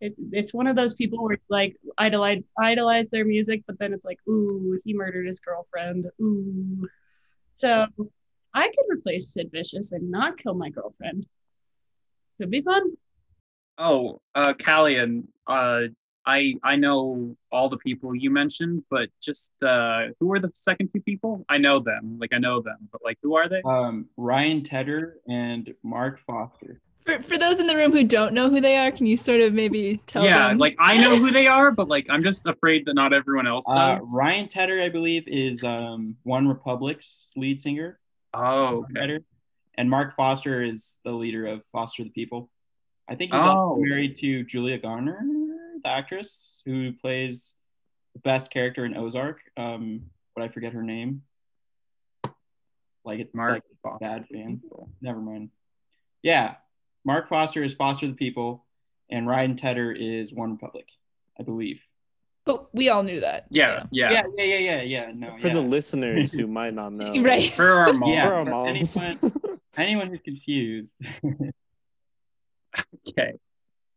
It, it's one of those people where like idolize idolize their music but then it's like ooh he murdered his girlfriend. Ooh. So i could replace sid vicious and not kill my girlfriend. Could be fun. Oh, uh, Callian, uh, I I know all the people you mentioned, but just uh, who are the second two people? I know them, like I know them, but like who are they? Um, Ryan Tedder and Mark Foster. for, for those in the room who don't know who they are, can you sort of maybe tell yeah, them? like I know who they are, but like I'm just afraid that not everyone else Uh, does. Ryan Tedder, I believe, is um, One Republic's lead singer. oh, okay. Tedder, and Mark Foster is the leader of Foster the People. I think he's Oh. also married to Julia Garner, the actress who plays the best character in Ozark. Um, but I forget her name. Like it's Mark like Foster. bad fan. Never mind. Yeah, Mark Foster is Foster the People, and Ryan Tedder is One Republic, I believe. but we all knew that. Yeah, yeah, yeah, yeah, yeah, yeah. yeah. No, For yeah. the listeners who might not know. Right. For our mom. Yeah. For our moms. anyone- anyone who's confused. Okay.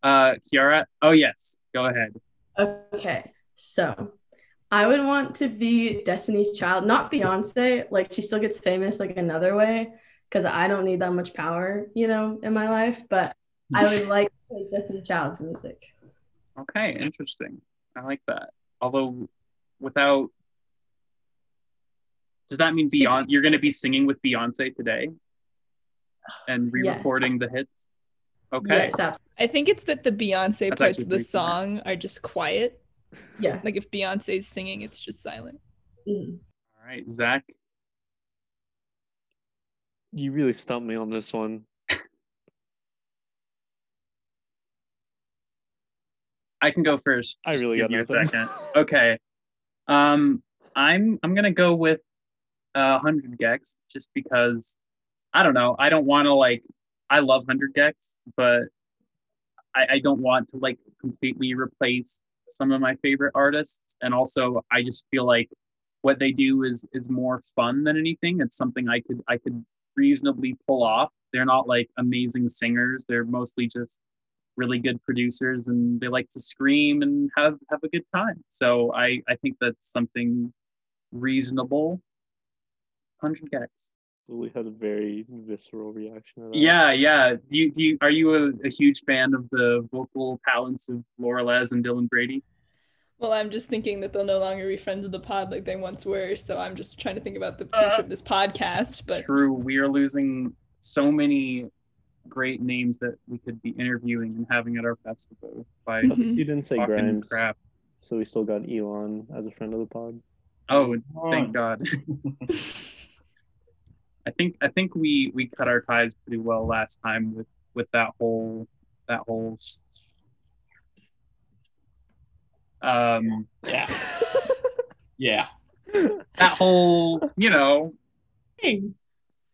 Uh, Kiara. Oh yes, go ahead. Okay, so I would want to be Destiny's Child, not Beyonce. Like she still gets famous like another way, because I don't need that much power, you know, in my life. But I would like to play Destiny's Child's music. Okay, interesting. I like that. Although, without, does that mean Beyonce? You're going to be singing with Beyonce today, and re-recording the hits. Okay. Yes, absolutely. I think it's that the Beyonce That's parts of the pretty smart. song are just quiet. Yeah. Like if Beyonce's singing, it's just silent. Mm. All right, Zach. You really stumped me on this one. I can go first. I Just really give got you a second. Okay. Um, I'm I'm gonna go with uh, hundred gecs just because I don't know. I don't want to like. I love hundred gecs, but I, I don't want to like completely replace some of my favorite artists. And also, I just feel like what they do is is more fun than anything. It's something I could I could reasonably pull off. They're not like amazing singers. They're mostly just really good producers and they like to scream and have have a good time. So I I think that's something reasonable. 100 gecs. Lily had a very visceral reaction to that. Yeah, yeah. Do you do you are you a, a huge fan of the vocal talents of Laura Les and Dylan Brady? Well, I'm just thinking that they'll no longer be friends of the pod like they once were. So I'm just trying to think about the future Uh, of this podcast. But True, we are losing so many great names that we could be interviewing and having at our festival by But you didn't say talking Grimes, crap. so we still got Elon as a friend of the pod. Oh, Oh, thank God. I think I think we we cut our ties pretty well last time with with that whole that whole um Yeah. Yeah. that whole you know Dang,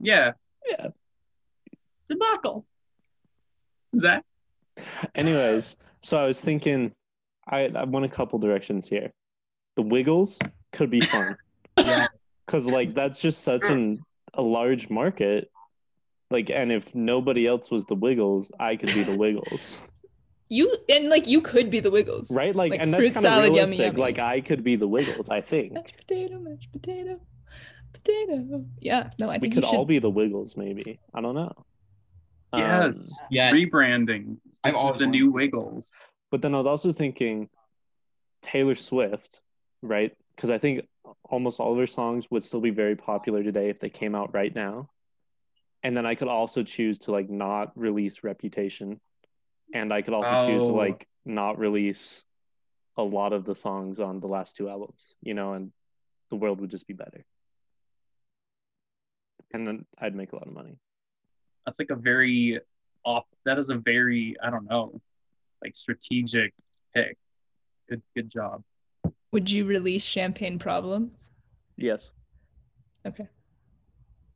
yeah Yeah. debacle. Zach Anyways, so I was thinking I, I went a couple directions here. The Wiggles could be fun. Yeah. Cause like that's just such an a large market. Like and if nobody else was the Wiggles, I could be the Wiggles. You and like you could be the Wiggles, Right? Like, Like and that's kind of salad, yummy, realistic. yummy. Like I could be the Wiggles, I think. Mashed potato, mashed potato, potato. Yeah, no, I think We could you should. all be the Wiggles, maybe. I don't know. Um, Yes. Yeah. Rebranding. I've This is always the new. Wiggles. But then I was also thinking Taylor Swift, right? Because I think almost all of her songs would still be very popular today if they came out right now. And then I could also choose to like not release Reputation. And I could also choose to Oh. like not release a lot of the songs on the last two albums, you know, and the world would just be better. And then I'd make a lot of money. That's like a very off. That is a very I don't know, like strategic pick. Good good job. Would you release Champagne Problems? Yes. Okay.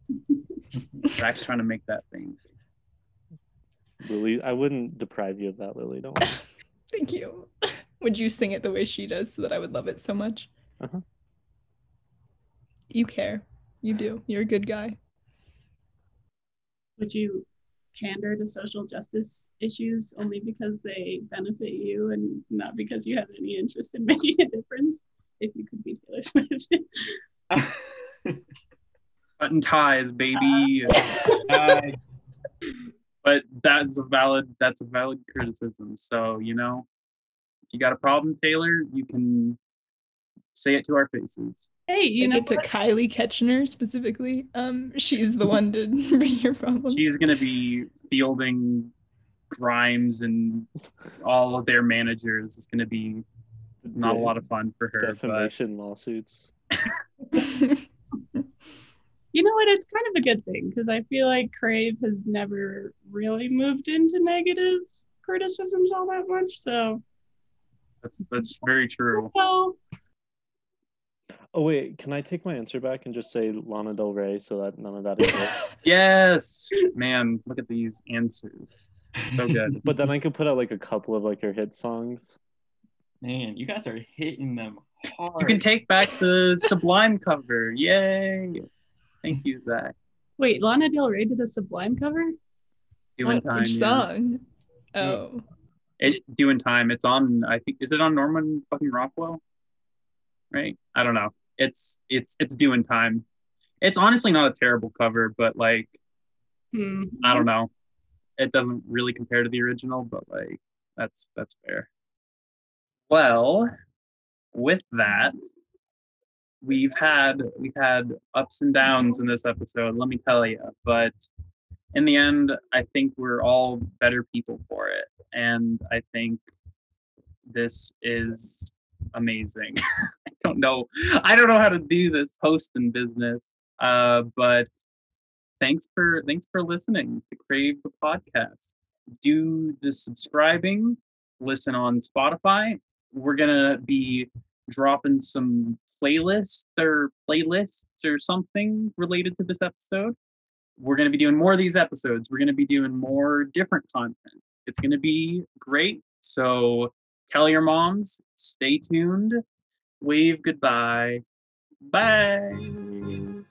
Zach's trying to make that thing. Lily, I wouldn't deprive you of that, Lily. Don't worry. Thank you. Would you sing it the way she does so that I would love it so much? Uh-huh. You care. You do. You're a good guy. Would you pander to social justice issues only because they benefit you and not because you have any interest in making a difference? If you could be Taylor Swift. Button ties, baby. Uh, but that's a valid that's a valid criticism. So you know, if you got a problem, Taylor, you can say it to our faces. Hey, you You know to what? Kylie Ketchner specifically. Um, she's the one to bring your problems. She's gonna be fielding Grimes and all of their managers. It's gonna be not a lot of fun for her. But defamation lawsuits. You know what? It's kind of a good thing because I feel like Crave has never really moved into negative criticisms all that much. So, that's that's very true. well, Oh wait, can I take my answer back and just say Lana Del Rey so that none of that is? Yes, man, look at these answers. So good. but then I could put out like a couple of like her hit songs. Man, you guys are hitting them hard. You can take back the Sublime cover. Yay! Thank you, Zach. wait, Lana Del Rey did a Sublime cover? Doing What, time. which yeah. song? Oh, It, doing time. It's on. I think is it on Norman fucking Rockwell? Right? I don't know. It's it's it's doing time. It's honestly not a terrible cover, but like Hmm. I don't know. It doesn't really compare to the original, but like that's that's fair. Well, with that, we've had we've had ups and downs in this episode, let me tell you, but in the end, I think we're all better people for it. And I think this is amazing. Don't know. I don't know how to do this hosting business. Uh, but thanks for thanks for listening to Crave the podcast. Do the subscribing, listen on Spotify. We're gonna be dropping some playlists or playlists or something related to this episode. We're gonna be doing more of these episodes. We're gonna be doing more different content. It's gonna be great. So tell your moms, stay tuned, wave goodbye. Bye.